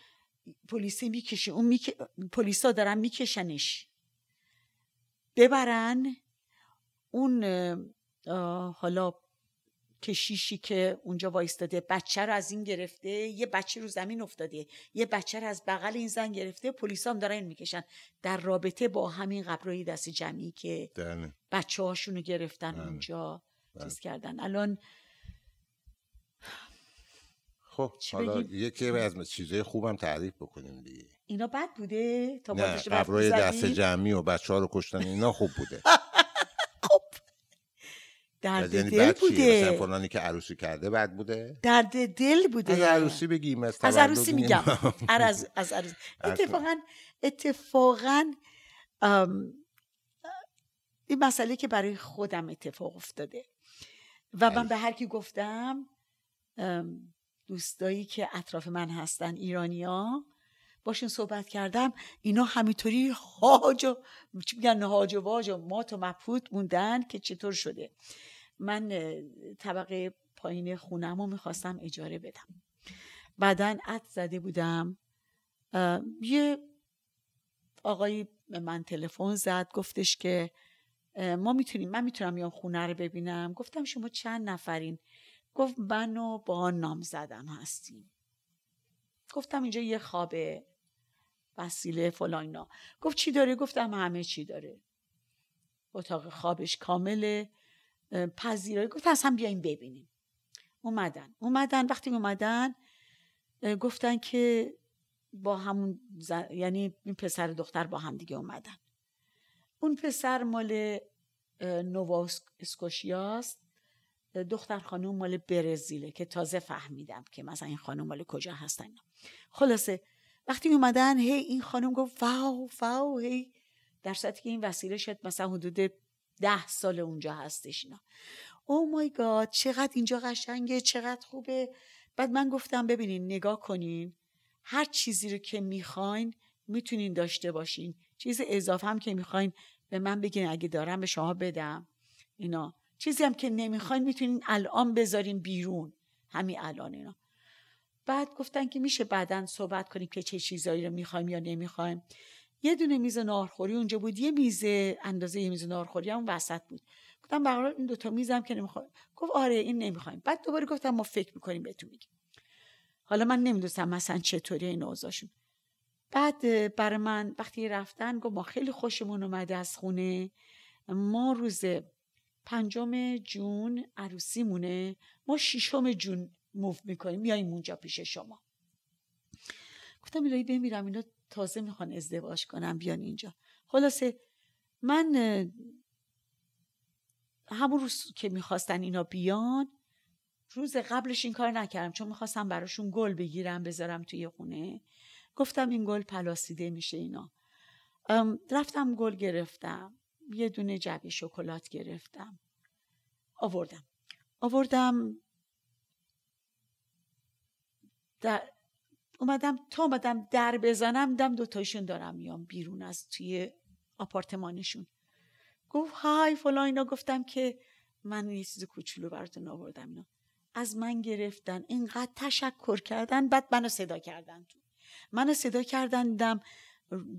پلیسی می‌کشه اون میک... پلیسا دارن میکشنش. ببرن اون حالا کشیشی که اونجا وایستاده بچه رو از این گرفته یه بچه رو زمین افتاده یه بچه رو از بغل این زن گرفته پلیس هم دارن می‌کشن. در رابطه با همین قبرای دست جمعی که بچه هاشون رو گرفتن بله. اونجا بله. چیز کردن. الان خب حالا یکی از چیزای خوبم تعریف بکنیم دیگه. اینا بد بوده تا نه قبرای دست جمعی و بچه ها رو کشتن اینا خوب بوده. درد یعنی دل بوده مثلا فلانی که عروسی کرده بعد بوده؟ درد دل بوده. از عروسی بگیم از, از عروسی میگم. از, از عروسی اتفاقا اتفاقا این مسئله که برای خودم اتفاق افتاده. و من به هر کی گفتم دوستایی که اطراف من هستن ایرانیا باشون صحبت کردم. اینا همینطوری هاج و چی میگن؟ هاج و واج و مات و مبهوت موندن که چطور شده. من طبقه پایین خونم رو می‌خواستم اجاره بدم. بعدا عد زده بودم. یه آقایی به من تلفن زد گفتش که ما می‌تونیم من می‌تونم بیام خونه رو ببینم. گفتم شما چند نفرین؟ گفت من و با نام زدم هستیم. گفتم اینجا یه خوابه وسیله فلاینا گفت چی داره؟ گفتم همه چی داره. اتاق خوابش کامله. پذیرایی گفت از هم بیایم ببینیم. اومدن. اومدن. وقتی اومدن گفتن که با همون یعنی این پسر دختر با هم دیگه اومدن. اون پسر مال نووا اسکوشیاست. دختر خانم مال برزیله که تازه فهمیدم که مثلا این خانم مال کجا هستن خلاصه وقتی اومدن هی این خانم گفت واو واو هی در که این وسیله شد مثلا حدود ده سال اونجا هستش اینا. او مای گاد چقدر اینجا قشنگه چقدر خوبه. بعد من گفتم ببینین نگاه کنین. هر چیزی رو که می‌خواین می‌تونین داشته باشین. چیز اضافه هم که می‌خواین به من بگین اگه دارم به شما بدم. اینا. چیزی هم که نمی‌خواین می‌تونین الان بذارین بیرون. همین الان اینا. بعد گفتن که میشه بعدا صحبت کنیم که چه چیزایی رو می‌خوایم یا نمی‌خوایم. یه دونه میز نارخوری اونجا بود یه میز اندازه یه میز نارخوری هم وسط بود. گفتم برای این دوتا میزم که نمی‌خوایم گفت آره این نمی‌خوایم. بعد دوباره گفتم ما فکر می‌کنیم بهتون میگیم. حالا من نمی‌دونستم مثلا چطوری این اوضاعشون. بعد برای من وقتی رفتن گفت ما خیلی خوشمون اومده از خونه. ما روز پنجم جون عروسیمونه. ما ششم جون موف می‌کنیم. میاییم اونجا پیش شما. گفتم الهی بمیرم اینا تازه می‌خوان ازدواج کنم بیان اینجا. خلاصه من همون روز که می‌خواستن اینا بیان روز قبلش این کار نکردم چون می‌خواستم براشون گل بگیرم بذارم توی خونه. گفتم این گل پلاسیده میشه اینا. رفتم گل گرفتم. یه دونه جبه شکلات گرفتم. آوردم. آوردم در اومدم تا اومدم در بزنم دم دوتایشون دارم میام بیرون از توی آپارتمانشون. گفت های فلان اینا گفتم که من یه چیز کوچولو براتون آوردم اینا. از من گرفتن اینقدر تشکر کردن بعد منو صدا کردن تو. منو صدا کردن دم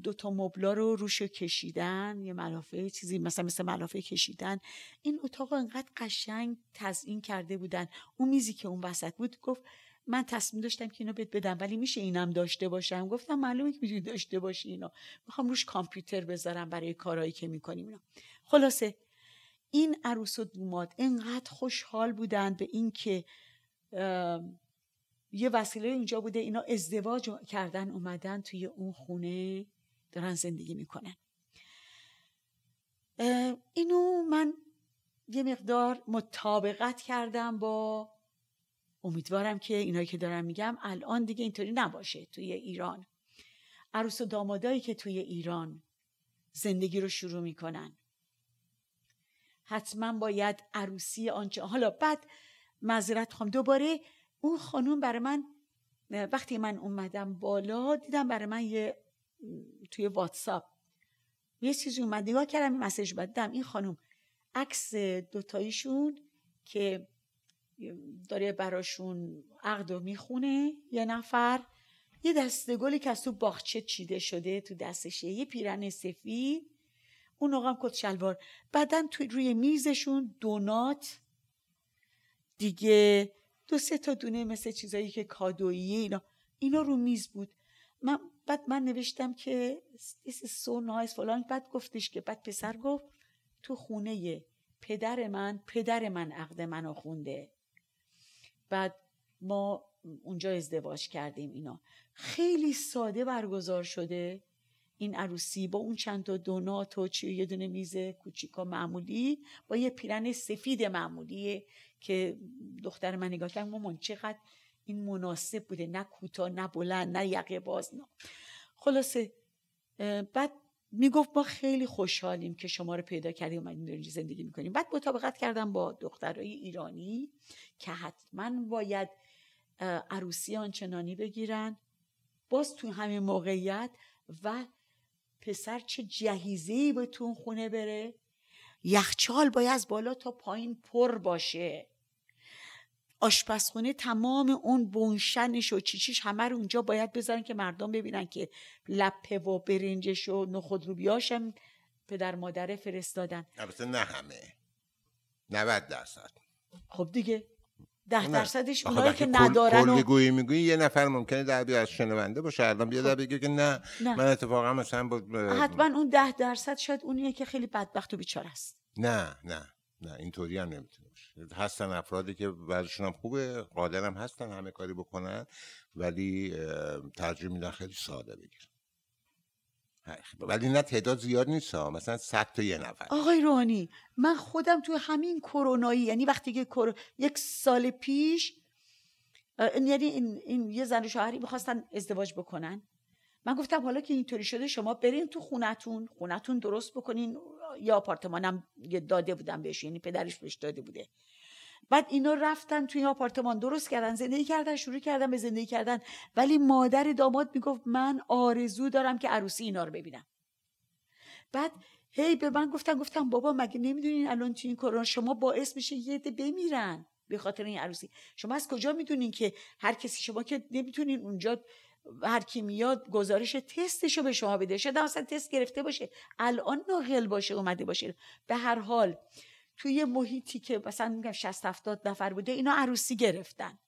دو تا مبلا رو روش کشیدن یه ملافه چیزی مثلا مثل ملافه کشیدن. این اتاق انقدر قشنگ تزیین کرده بودن. اون میزی که اون وسط بود گفت من تصمیم داشتم که اینو بهت بدم ولی میشه اینم داشته باشم؟ گفتم معلومه که می‌تونی داشته باشی اینا می‌خوام روش کامپیوتر بذارم برای کارهایی که می‌کنیم اینا. خلاصه این عروس و دوماد انقدر خوشحال بودن به اینکه یه وسیله اینجا بوده اینا ازدواج کردن اومدن توی اون خونه دارن زندگی می‌کنن. اینو من یه مقدار مطابقت کردم با امیدوارم که اینایی که دارم میگم الان دیگه اینطوری نباشه توی ایران. عروس و دامادایی که توی ایران زندگی رو شروع می‌کنن. حتما باید عروسی آنچه حالا بعد معذرت خواهم. دوباره اون خانوم برای من وقتی من اومدم بالا دیدم برای من یه توی واتساپ. یه چیزی اومد. نگاه کردم مسیج بدم این خانوم عکس دوتاییشون که داره براشون عقد و می‌خونه یه نفر. یه دسته گلی که از تو باغچه چیده شده تو دستشه. یه پیرن سفید. اون آقام کت شلوار. بعدا توی روی میزشون. دونات دیگه دو سه تا دونه مثل چیزایی که کادویی اینا. اینا رو میز بود. من بعد من نوشتم که this is so nice فلان. بعد گفتش که بعد پسر گفت تو خونه پدر من پدر من عقد منو خونده. بعد ما اونجا ازدواج کردیم اینا. خیلی ساده برگزار شده. این عروسی با اون چند تا دونات و چی یه دونه میز کوچیکا معمولی با یه پیرن سفید معمولی که دختر من نگاه کرد مامان چقدر این مناسب بوده. نه کوتاه نه بلند نه یقه باز نه. خلاصه بعد می‌گفت ما خیلی خوشحالیم که شما رو پیدا کردیم اومدیم اینجا زندگی می‌کنیم. بعد مطابقت کردم با دخترای ایرانی که حتما باید عروسی آنچنانی بگیرن. باز تو همین موقعیت و پسر چه جهیزه به تو خونه بره؟ یخچال باید از بالا تا پایین پر باشه. آشپزخونه تمام اون بونشنش و چیچیش همه رو اونجا باید بذارن که مردم ببینن که لپه و برنجش و نخود روبیاش هم پدر مادره فرستادن. البته نه همه. 90 درصد. خب دیگه ده درصدش اونایی که ندارن و... گویی می‌گویی یه نفر ممکنه در بیاد شنونده باشه. الان بیاد خب. بگه که نه, نه, من اتفاقا مثلا با... حتما اون ده درصد شاید اونیه که خیلی بدبخت و بیچاره است. نه نه. نه اینطوری هم نمی‌تونه باشه. هستن افرادی که وضعشون هم خوبه قادرم هستن همه کاری بکنن ولی ترجیح میدن خیلی ساده بگیرن. ولی نه تعداد زیاد نیست مثلا 100 تا یه نفر. آقای روحانی من خودم تو همین کرونایی یعنی وقتی که یک سال پیش یعنی این, این یه زن و شوهری می‌خواستن ازدواج بکنن. من گفتم حالا که اینطوری شده شما برین تو خونتون خونتون درست بکنین. یا آپارتمانم داده بودم بهش یعنی پدرش بهش داده بوده. بعد اینا رفتن توی آپارتمان درست کردن زندگی کردن شروع کردن به زندگی کردن. ولی مادر داماد می‌گفت من آرزو دارم که عروسی اینا رو ببینم. بعد هی به من گفتن گفتم بابا مگه نمی‌دونین الان توی این کرونا شما باعث میشه یه ده بمیرن به خاطر این عروسی. شما از کجا می‌دونین که هر کسی شما که نمی‌تونین اونجا هر کی میاد گزارش تستش رو به شما بده شده اصلا تست گرفته باشه. الان ناقل باشه اومده باشه. به هر حال توی محیطی که مثلا میگم 60 70 نفر بوده اینا عروسی گرفتن.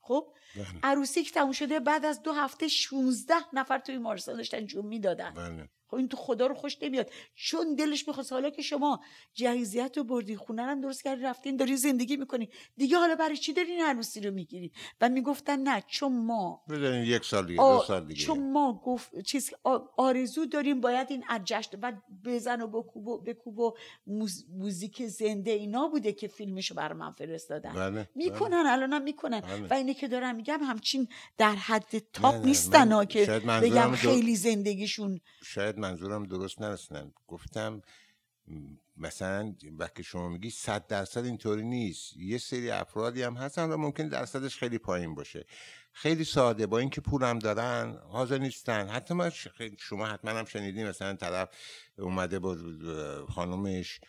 خب. عروسی که تموم شده بعد از دو هفته 16 نفر توی مارسان داشتن جون می‌دادن بله. خب این تو خدا رو خوش نمیاد چون دلش می‌خواست حالا که شما جهیزیت رو بردی خونه هم درست کردی رفتین داری زندگی می‌کنی دیگه حالا برای چی دارین عروسی رو می‌گیرید و می‌گفتن نه چون ما بذارین یک سال دیگه دو سال دیگه چون ما گفت چیز آرزو داریم باید این جشن و بزن و بکوب و بکوب و موزیک زنده اینا بوده که فیلمشو برای من فرستادن بله. می‌کنن بله. الانم می‌کنن بله. و اینه که دارم میگم همچین در حد تاپ نیستن که بگم خیلی زندگیشون شاید منظورم درست نرسنم گفتم مثلا وقتی شما میگی صد درصد اینطوری نیست. یه سری افرادی هم هستن و ممکن درصدش خیلی پایین باشه. خیلی ساده با اینکه پولم دارن حاضر نیستن. حتی ما شما حتما هم شنیدیم مثلا طرف اومده با خانومش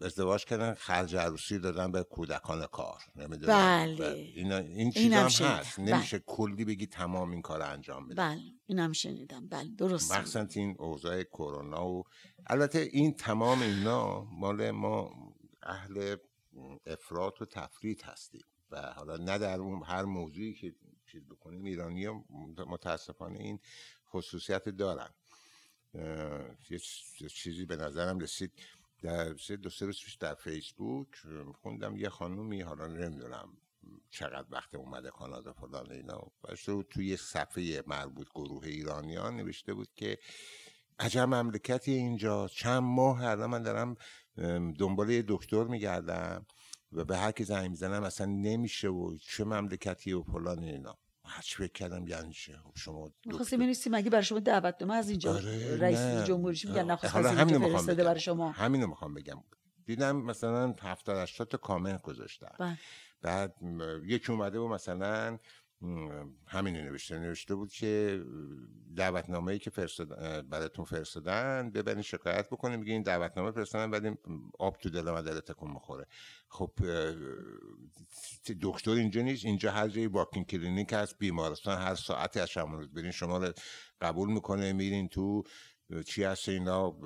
ازدواج کردن خرج عروسی دادن به کودکان کار. نمی‌دونم. بله. این, این چیز هم هست. بله. نمیشه کلی بگی تمام این کار انجام بده. بله. اینم شنیدم. بله. درست مخصوصا این اوضاع کرونا و البته این تمام اینا مال ما اهل افراط و تفریط هستیم. و حالا نه در اون هر موضوعی که چیز بکنیم ایرانی متاسفانه این خصوصیت دارن. یه چیزی به نظرم رسید. در سه دو سه روز پیش در فیسبوک خوندم یه خانومی حالا نمی‌دونم چقدر وقت اومده کانادا فلان اینا. باشه توی صفحه مربوط گروه ایرانیان نوشته بود که عجب مملکتی اینجا. چند ماه الان من دارم دنبال یه دکتر میگردم و به هر کی زنگ می‌زنم اصلا نمیشه و چه مملکتی و فلان اینا. هرچی فکر کردم یعنی چه خب شما می‌خواستی بنویسی مگه برای شما دعوتنامه از اینجا آره، رئیس نه. جمهوریش میگن نخواست حالا می‌خوام بگم. برای شما همینو می‌خوام بگم دیدم مثلا 70 80 تا کامنت گذاشتن بله. بعد یکی اومده و مثلا همینو نوشته نوشته بود که دعوتنامه ای که فرستادن براتون فرستادن ببرین شکایت بکنین میگه این دعوتنامه فرستادن ولی آب تو دل من تکون می‌خوره خب دکتر اینجا نیست اینجا هر جایی walk-in clinic هست بیمارستان هر ساعتی از شما روز برین شما رو قبول می‌کنه میرین تو چی هست اینا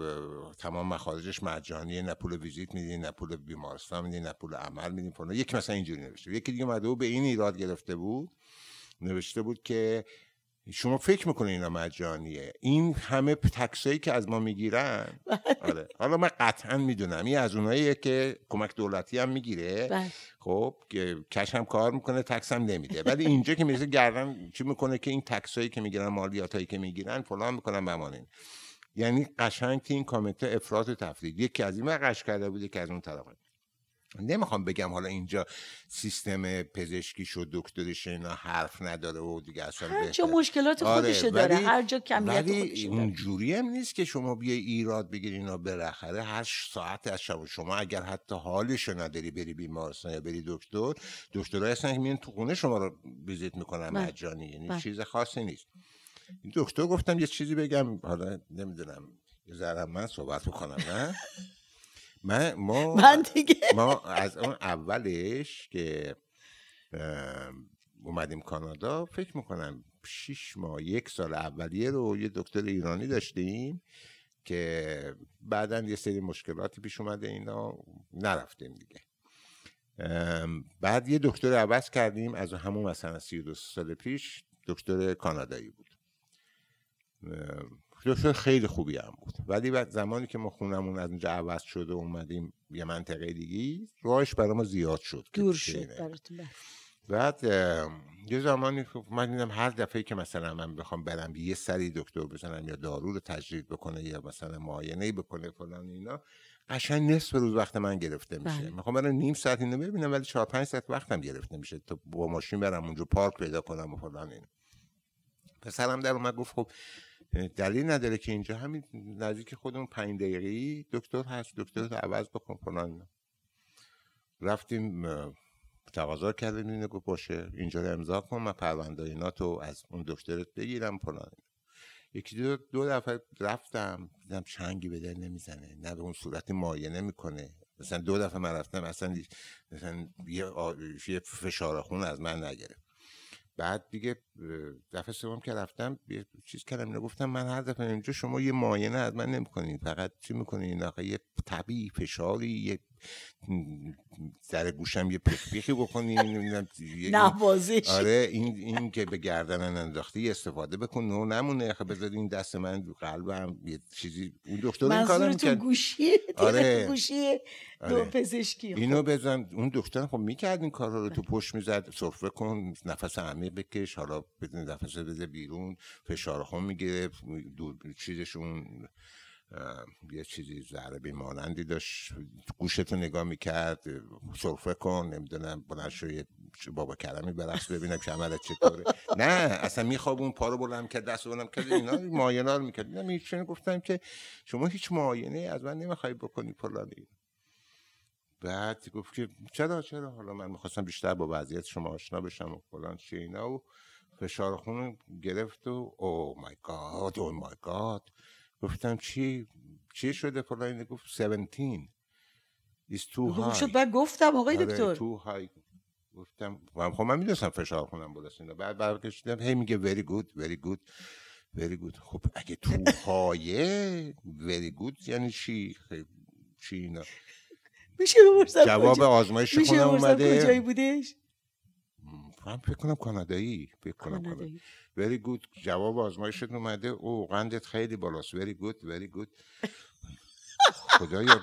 تمام مخارجش مجانیه نه پول ویزیت میدین نه پول بیمارستان میدین نه پول عمل میدین فلان یکی مثلا اینجوری نوشته. یکی دیگه بود به این ایراد گرفته بود نوشته بود که شما فکر می‌کنه اینا مجانیه این همه تکسایی که از ما می‌گیرن. آره. حالا من قطعا می‌دونم. این از اوناییه که کمک دولتی هم می‌گیره. بله. خب که کش هم کار می‌کنه تکس هم نمیده. ولی اینجا که می‌رسه گردن چی می‌کنه که این تکسایی که می‌گیرن مالیاتایی که می‌گیرن فلان می‌کنن بمانین. یعنی قشنگ که این کامنت افراط و تفرید یکی از این قش کرده بود یکی از اون طرف نمی‌خوام بگم حالا اینجا سیستم پزشکیش و دکترش اینا حرف نداره و دیگه اصلا هر جا. مشکلات آره، خودشو داره هر جا کمیت داره اونجوری هم نیست که شما بیای ایراد بگیری اینا بالاخره هر ساعت از شب شما اگر حتی حالشو نداری بری بیمارستان یا بری دکتر دکترها هستن که میان تو خونه شما رو ویزیت می‌کنن بله. مجانی یعنی بله. چیز خاصی نیست این دکتر گفتم یه چیزی بگم حالا نمی‌دونم یه ذره من صحبت بکنم نه من ما من دیگه. ما از اون اولش که اومدیم کانادا فکر می‌کنم شیش ماه یک سال اولیه رو یه دکتر ایرانی داشتیم که بعدا یه سری مشکلاتی پیش اومده اینا نرفتیم دیگه. بعد یه دکتر عوض کردیم از همون مثلا سی دو سال پیش دکتر کانادایی بود. دکتر خیلی خوبی هم بود ولی بعد زمانی که ما خونمون از اونجا عوض شد و اومدیم یه منطقه دیگی راهش برای ما زیاد شد که دور شد بله. بعد یه زمانی خب من دیدم هر دفعه که مثلا من بخوام برم یه سری دکتر بزنم یا دارو رو تجدید بکنه یا مثلا معاینه بکنه فلان اینا قشنگ نصف روز وقت من گرفته میشه بله. می‌خوام برم نیم ساعت اینو ببینم ولی چهار پنج ساعت وقتم گرفته میشه تا با ماشین برم اونجا پارک پیدا کنم و فلان اینا پسرم در اومد گفت خب دلیل نداره که اینجا همین نزدیک خودمون پنج دقیقه دکتر هست. دکتر رو عوض بکن فلان. رفتیم تقاضا کردیم اینو گفت باشه. اینجا رو امضا کن. من پرونده اینا تو از اون دکترت بگیرم فلان یکی دو, دو دفعه رفتم. دیدم چنگی به دل نمی‌زنه. نه به اون صورتی معاینه می‌کنه مثلا دو دفعه من رفتم اصلا مثلا یه, یه فشار خون از من نگرفت. بعد دیگه دفعه سوم که رفتم یه چیز کردم اینو گفتم من هر دفعه اینجا شما یه معاینه از من نمی‌کنین فقط چی می‌کنین؟ آخه یه طبی فشاری یه در گوشم یه پخ نمی‌دونم یه- نوازش آره این این که به گردن انداختی استفاده بکن نو نمونه. خب بذار این دست من قلبم یه چیزی اون دکتر این کارو می‌کرد. گوشی؟ آره. گوشی دو آره. پزشکی اینو بزن. اون دکتر خب می‌کرد این کارا رو تو پشت می‌زد سرفه کن نفس عمیق بکش حالا بدون نفس بده بیرون فشار خون می‌گیره دور چیزشون یه چیزی ضربه مانندی داشت. گوشتو نگاه می‌کرد سرفه کن نمی‌دونم بلند بابا کرمی برقص ببینم که عملت چطوره. نه اصلا میخواب اون پا رو بلند کرد دست بلند کرد اینا معاینه رو می‌کرد. نه گفتم که شما هیچ معاینه از من نمی‌خوای بکنی فلانی. بعد گفت که چرا چرا؟ حالا من می‌خواستم بیشتر با وضعیت شما آشنا بشم و فلان چی اینا. و فشار خون گرفت و او مای گاد او مای گاد. گفتم چی چی شده فلان گفت 17 is too خوب high شد بعد گفتم آقای آره، دکتر. too high. گفتم من- خب من می‌دونستم فشار خونم بالاست اینا بعد برگشتم هی میگه very good very good very good. خب اگه تو هایه very good یعنی چی؟ خب، چی اینا؟ میشه بپرسم جواب آزمایش میشه خونم بپرسم اومده. کجایی بودش؟ من فکر کنم کانادایی فکر کنم کانادایی. Very good. جواب آزمایشت اومده. او قندت خیلی بالاست. Very good. Very good. خدایا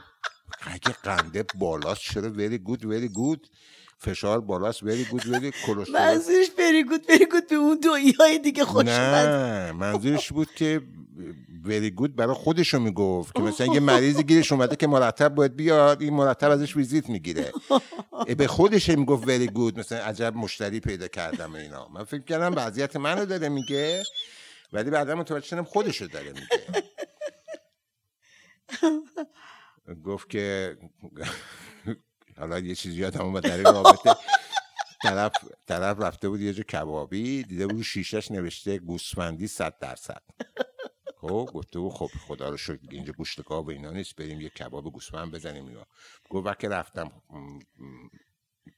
اگه قنده بالاست چرا very good very good. فشار بالاست very good very کلسترول منظورش بری گود بری گود به اون دویای دیگه خوش نه منظورش بود که وری گود برای خودشو می‌گفت که مثلا یه مریضی گیرش اومده که مرتب باید بیاد این مرتب ازش ویزیت می‌گیره. به خودش می‌گفت وری گود مثلا عجب مشتری پیدا کردم اینا. من فکر کردم وضعیت منو داره میگه ولی بعدا متوجه شدم خودشو داره میگه. گفت که حالا یه چیزی یادم اومد در این رابطه. طرف طرف رفته بود یه جا کبابی دیده بود شیشش نوشته گوسفندی صد درصد. خب گفته بود خب خدا رو شکر اینجا گوشت کباب اینا نیست بریم یه کباب گوسفند بزنیم اینا. گفت وقتی رفتم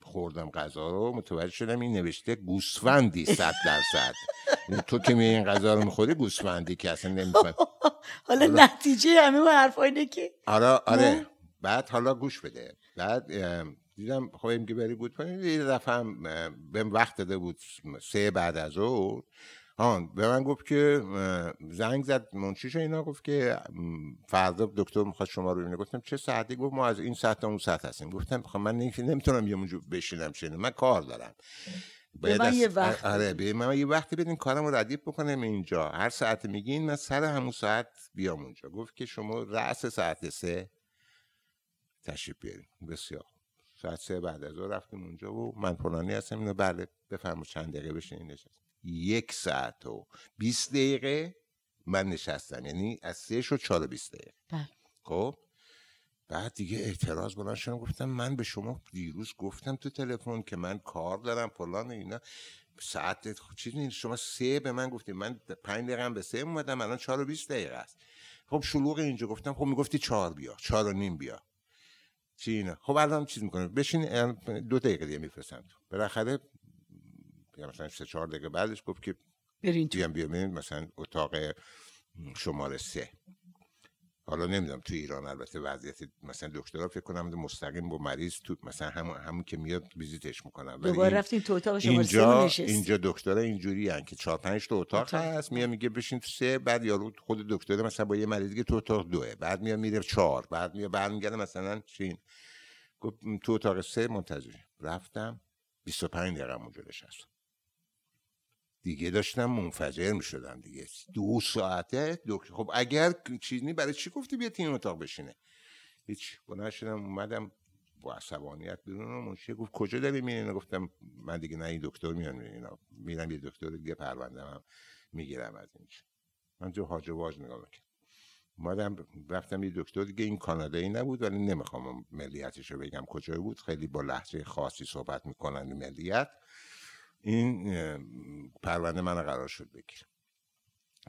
خوردم غذا رو متوجه شدم این نوشته گوسفندی صد درصد. تو که می این غذا رو می‌خوری گوسفندی که اصلا نمیفهم حالا نتیجه همه اون حرفا اینه که آره آره. بعد حالا گوش بده. بعد دیدم خب این که بری بود یه دفعه هم بهم وقت داده بود سه بعد از ظهر. آن به من گفت که زنگ زد منشیش اینا گفت که فردا دکتر می‌خواد شما رو ببینه. گفتم چه ساعتی؟ گفت ما از این ساعت تا اون ساعت هستیم. گفتم خب من نمی‌تونم یه اونجا بشینم شنه من کار دارم. باید من یه وقت آره به من یه وقتی بدین کارم رو ردیف بکنم اینجا. هر ساعت میگین من سر همون ساعت بیام اونجا. گفت که شما رأس ساعت سه تشریف بیاریم. بسیار ساعت سه بعد از رفتیم اونجا و من فلانی هستم اینو بله بفرمایید چند دقیقه بشین نشست یک ساعت و 20 دقیقه من نشستم یعنی از سه شد چهار و بیست دقیقه. بله. خب؟ بعد دیگه اعتراض بلند شدم گفتم من به شما دیروز گفتم تو تلفن که من کار دارم فلان اینا. ساعت چیزی نیست شما سه به من گفتیم من پنج دقیقه به سه اومدم الان چهار و بیست دقیقه است. خب شلوغ اینجا گفتم خب می‌گفتی چهار بیا چهار و نیم بیا چی اینا؟ خب الان چیز می‌کنه. بشین دو دقیقه دیگه میفرستم تو. بالاخره مثلا سه چهار دقیقه بعدش گفت که برین بیام بیام. مثلا اتاق شماره سه. حالا نمی‌دونم تو ایران البته وضعیت مثلا دکترا فکر کنم مستقیم با مریض تو مثلا همون همون که میاد ویزیتش می‌کنن. دوباره رفتین تو اتاق شماره اینجا اینجا دکترا اینجوری هن که چهار پنج تا اتاق, اتاق. هست میاد میگه بشین تو سه بعد یارو خود دکتر مثلا با یه مریضی که تو اتاق دوه بعد میاد میره چهار بعد میاد برمیگرده مثلا چین. گفت تو اتاق سه منتظر. رفتم 25 دقیقه اونجا نشستم. دیگه داشتم منفجر می شدم دیگه. دو ساعته دکتر خب اگر چیزی برای چی گفتی بیا این اتاق بشینه؟ هیچ بلند شدم اومدم با عصبانیت بیرون و منشی گفت کجا داری میری؟ گفتم من دیگه نه این دکتر میان اینا میرم یه دکتر دیگه پرونده هم می‌گیرم از اینجا من جو حاج واج نگاه می‌کنم اومدم رفتم یه دکتر دیگه این کانادایی نبود ولی نمی‌خوام ملیتش رو بگم کجا بود. خیلی با لحجه خاصی صحبت می‌کنن ملیت. این پرونده من قرار شد بگیر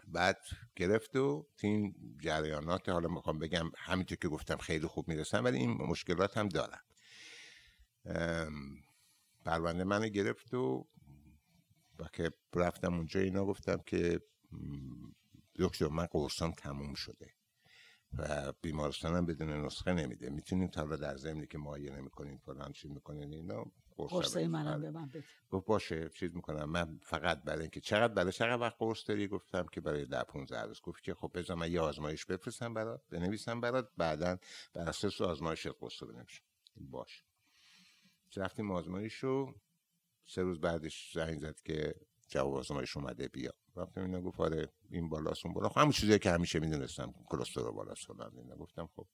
بعد گرفت و این جریانات حالا می‌خوام بگم همینطور که گفتم خیلی خوب می‌رسم ولی این مشکلات هم دارم پرونده منو گرفت و و که رفتم اونجا اینا گفتم که دکتر من قرصام تموم شده و بیمارستانم بدون نسخه نمیده. می‌تونید حالا در زمینی که معاینه می‌کنین فلان چی می‌کنین اینا قرصای منم به من بده. گفت باشه چیز می‌کنم. من فقط برای اینکه چقدر برای چقدر وقت قرص داری؟ گفتم که برای ده 15 روز. گفت که خب بذار من یه آزمایش بفرستم برات بنویسم برات بعدا بر اساس آزمایش قرص رو بنویسم باش. رفتیم آزمایش رو. سه روز بعدش زنگ زد که جواب آزمایش اومده بیا. رفتم اینا گفت آره این بالاست اون بالا خب همون چیزی که همیشه می‌دونستم کلسترول بالاست فلان اینا. گفتم خب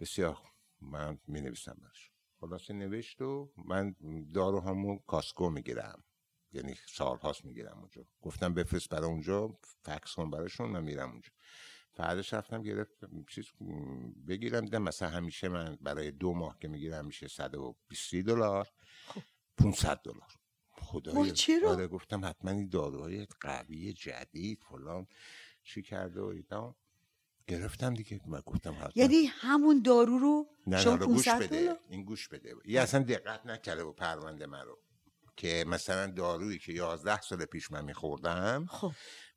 بسیار من می نویسم براش. خلاصه نوشت و من دارو همون کاسکو می‌گیرم. یعنی سال هاست می‌گیرم اونجا. گفتم بفرست برای اونجا فکس کن براشون من میرم اونجا. بعدش رفتم گرفت چیز بگیرم دیدم مثلا همیشه من برای دو ماه که می‌گیرم میشه 120 دلار 500 دلار. خدای چرا؟ آره گفتم حتما این داروهای قوی جدید فلان. چی کرده و اینا. گرفتم دیگه. من گفتم حتما. یعنی همون دارو رو نه شما نه گوش 500 بده. دلار؟ این گوش بده. یه اصلا دقت نکرده و پرونده من رو. که مثلا دارویی که 11 سال پیش من میخوردم خب.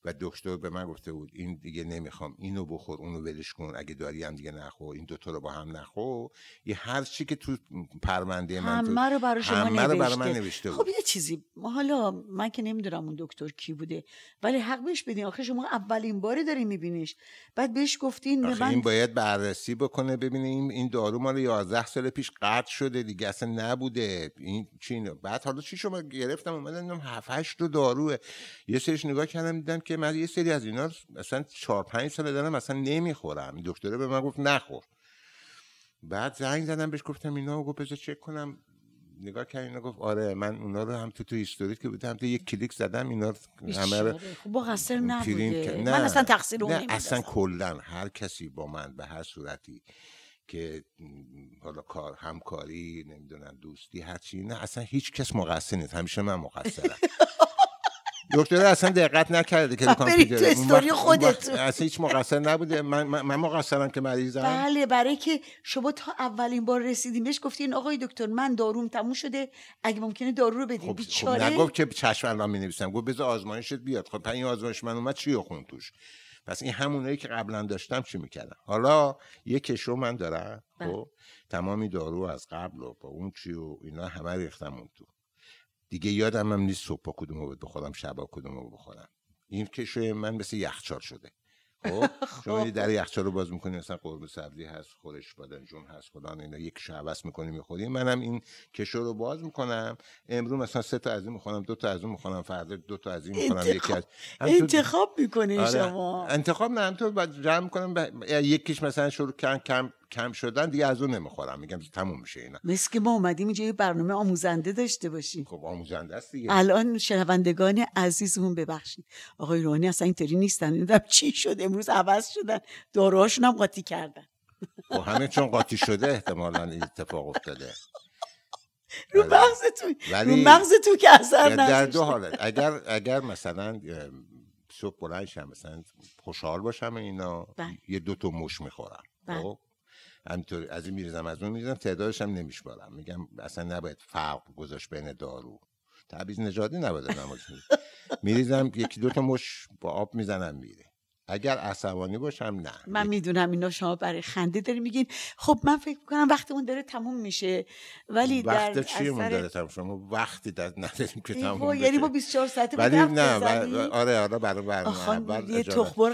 و دکتر به من گفته بود این دیگه نمی‌خوام اینو بخور اونو ولش کن اگه داری هم دیگه نخور این دوتا رو با هم نخور. یه هر چی که تو پرونده من تو همه رو برای شما همه رو برای نوشته. من نوشته خب بود یه چیزی حالا من که نمی‌دونم اون دکتر کی بوده ولی حق بهش بدین. آخه شما اولین باری داری میبینیش. بعد بهش گفتین به من این باید بررسی بکنه ببینه این این دارو مال 11 سال پیش قطع شده دیگه اصلا نبوده. این چی بعد حالا چی شما گرفتم؟ اومدم دیدم 7 8 تا داروه. یه سریش نگاه کردم دیدم که من یه سری از اینا اصلا 4 5 سال دارم اصلا نمی‌خورم. دکتره به من گفت نخور. بعد زنگ زدم بهش گفتم اینا گفت بذار چک کنم. نگاه کرد اینا گفت آره من اونا رو هم تو تو هیستوریک که بودم تو یک کلیک زدم اینا رو همه رو خب مقصر نبوده. کرد. من اصلا تقصیر اون. اصلا کلا هر کسی با من به هر صورتی که حالا کار همکاری نمی‌دونم دوستی هر چی نه اصلا هیچ کس مقصر نیست. همیشه من مقصرم. دکتر اصلا دقت نکرده که کامپیوتر استوری خودت. اصلا هیچ مقصر نبوده. من, من, مقصرم که مریضم بله برای که شما تا اولین بار رسیدیم بهش گفتین آقای دکتر من داروم تموم شده اگه ممکنه دارو رو بدین. خب, خب بیچاره؟ نگفت که چشم الان می نویسم گفت بذار آزمایشت بیاد. خب این آزمایش من اومد چی خون توش؟ پس این همونایی که قبلا داشتم چی می‌کردم حالا یه کشو من دارم بله. خب تمامی دارو از قبل و با اون چی و اینا همه ریختم اون تو. دیگه یادم هم نیست صبح کدومو باید بخورم شبا کدومو بخورم. این کشو من مثل یخچال شده. خب؟ شما یه در یخچال رو باز می‌کنی مثلا قرمه سبزی هست خورش بادنجون هست فلان اینا یک کشو عوض می‌کنی می‌خوری. منم این کشو رو باز می‌کنم. امروز مثلا سه تا از این می‌خورم دو تا از اون می‌خورم فردا دو تا از این می‌خورم یکی انتخاب, از انتخاب می‌کنه آره. شما. انتخاب نه همینطور باید جمع می‌کنم ب... یکیش مثلا شروع کم کم کم شدن دیگه از اون نمی‌خورم. میگم تموم میشه اینا. مثل که ما اومدیم اینجا یه برنامه آموزنده داشته باشیم. خب آموزنده است دیگه. الان شنوندگان عزیزمون ببخشید. آقای روحانی اصلا اینطوری نیستن. دیدم چی شد امروز عوض شدن. داروهاشون هم قاطی کردن. خب همین چون قاطی شده احتمالا این اتفاق افتاده. رو. مغزتون. ولی- رو مغزتون که اثر در دو. حالت. اگر اگر مثلا صبح بلند شم مثلا خوشحال باشم اینا بله. یه دو تا مش می‌خورم. بله. خب؟ همینطور از این میریزم از اون میریزم تعدادش هم نمیشمارم میگم اصلا نباید فرق گذاشت بین دارو. تعویض نژادی نباید نماز میریزم یکی دو تا مش با آب می‌زنم میره. اگر عصبانی باشم نه. من می‌دونم اینا شما برای خنده داری میگین. خب من فکر می‌کنم وقتمون داره تموم میشه. ولی در وقت چی اثر- داره تموم شما وقتی در نداریم که تموم وای، یعنی بشه. 24 ساعته ولی نه و-؟ آره آره برای برنامه یه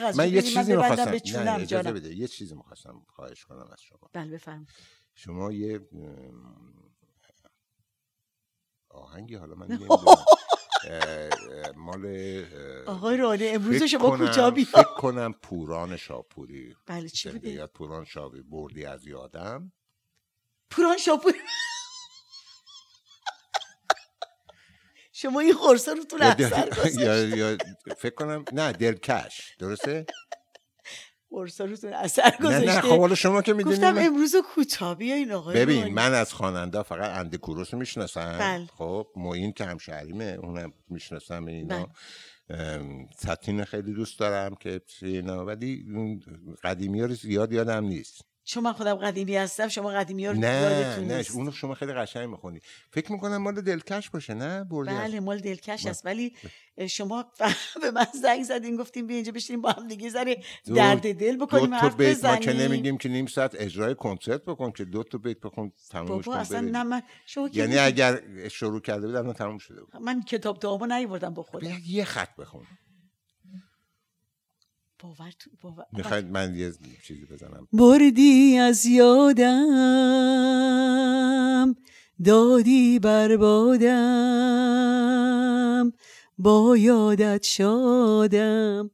از من اون یه چیزی می‌خواستم نه اجازه. بده. یه چیزی می‌خواستم خواهش کنم از شما. بله بفرم شما یه آهنگی حالا من نمی‌دونم. مال آقای رانه امروز شما کجا بیا فکر کنم پوران شاپوری. بله چی بوده؟ پوران شاپوری بردی از یادم پوران شاپور شما این خورسا رو تو یا فکر کنم نه دلکش. درسته؟ خورسا رو تو اثر نه نه گذاشته خب حالا شما که گفتم می‌دونید امروز کوتاه بیاین آقای ببین. من از خواننده فقط اندی کوروس رو می‌شناسم بله. خب معین که همشهریمه اونم می‌شناسم اینا بله. ساتین خیلی دوست دارم که اینا ولی قدیمی ها رو زیاد یادم نیست چون من خودم قدیمی هستم شما قدیمی ها رو نه نه اونو شما خیلی قشنگ می‌خونی. فکر می‌کنم مال دلکش باشه نه؟ بردی از- بله مال دلکش بله. است. ولی شما به من زنگ زدین گفتیم بیا اینجا بشینیم با هم دیگه دو- درد دل دو بکنیم تا حرف بیت ما که نمیگیم که نیم ساعت اجرای کنسرت بکن که دو تا بیت بکن تمومش بابا کن اصلا. نه من شما یعنی اگر شروع کرده بود الان تموم شده بود. من کتاب دعامو نیوردم با خودم. یه خط بخون باورتون باور می‌خواید من یه چیزی بزنم. بردی از یادم دادی بربادم با یادت شادم.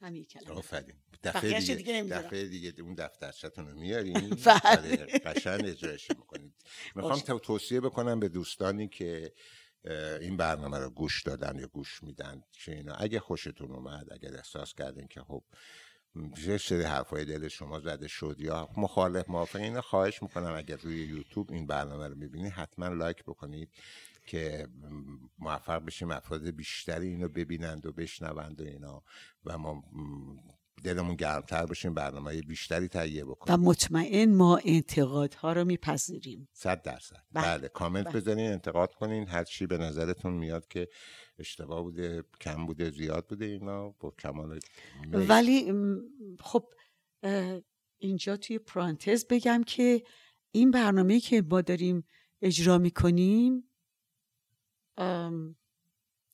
همین کلمه. آفرین. دفعه دیگه دیگه. دفعه دیگه اون دفترچتون رو میارین؟ بله. آره، قشنگ اجرایش می‌کنید. می‌خوام. تو- توصیه بکنم به دوستانی که این برنامه رو گوش دادن یا گوش میدن چه اینا. اگه خوشتون اومد اگر احساس کردین که خب یه سری حرفای دل شما زده شد یا مخالف موافق اینا خواهش می‌کنم اگر روی یوتیوب این برنامه رو می‌بینید حتما لایک بکنید که موفق بشیم افراد بیشتری اینو ببینند و بشنوند و اینا. و ما دلمون گرمتر بشیم برنامه های بیشتری تهیه و بکنیم مطمئن ما انتقادها رو میپذیریم صد درصد بله. بله کامنت بله. بزنین انتقاد کنین هر چی به نظرتون میاد که اشتباه بوده کم بوده زیاد بوده اینا با کمال. ولی خب اینجا توی پرانتز بگم که این برنامه که ما داریم اجرا می‌کنیم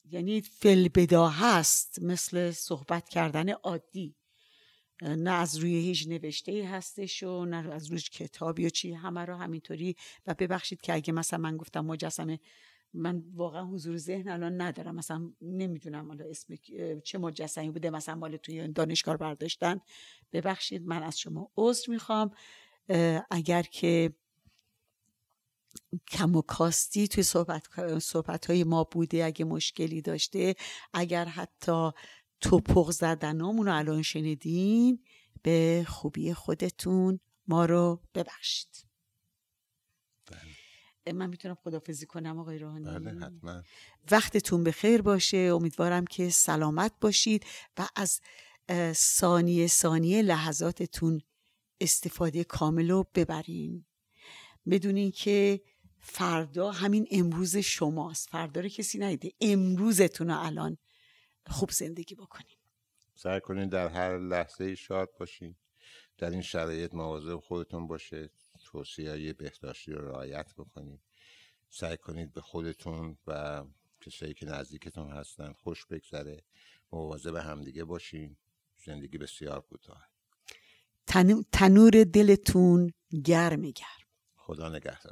یعنی فلبدا هست مثل صحبت کردن عادی نه از روی هیچ نوشته ای هستش و نه از روی کتابی و چی همه رو همینطوری. و ببخشید که اگه مثلا من گفتم مجسمه من واقعا حضور ذهن الان ندارم. مثلا نمی‌دونم حالا اسم چه مجسمی بوده. مثلا مال توی دانشگاه برداشتن. ببخشید من از شما عذر می‌خوام. اگر که کم و کاستی توی صحبت, صحبت های ما بوده اگه مشکلی داشته اگر حتی توپق زدنامون رو الان شنیدین؟ به خوبی خودتون ما رو ببخشید. بله. من می‌تونم خدافزی کنم آقای روحانی؟ بله حتما. وقتتون به خیر باشه. امیدوارم که سلامت باشید و از ثانیه ثانیه لحظاتتون استفاده کامل رو ببرین. بدونین که فردا همین امروز شماست. فردا رو کسی نیده امروزتون رو الان خوب زندگی بکنین سعی کنین در هر لحظه شاد باشین. در این شرایط مواظب خودتون باشه. توصیه های بهداشتی رو رعایت بکنید سعی کنید به خودتون و کسایی که نزدیکتون هستن خوش بگذره. مواظب همدیگه باشین. زندگی بسیار کوتاه تنور دلتون گرم گرم. خدا نگهدار.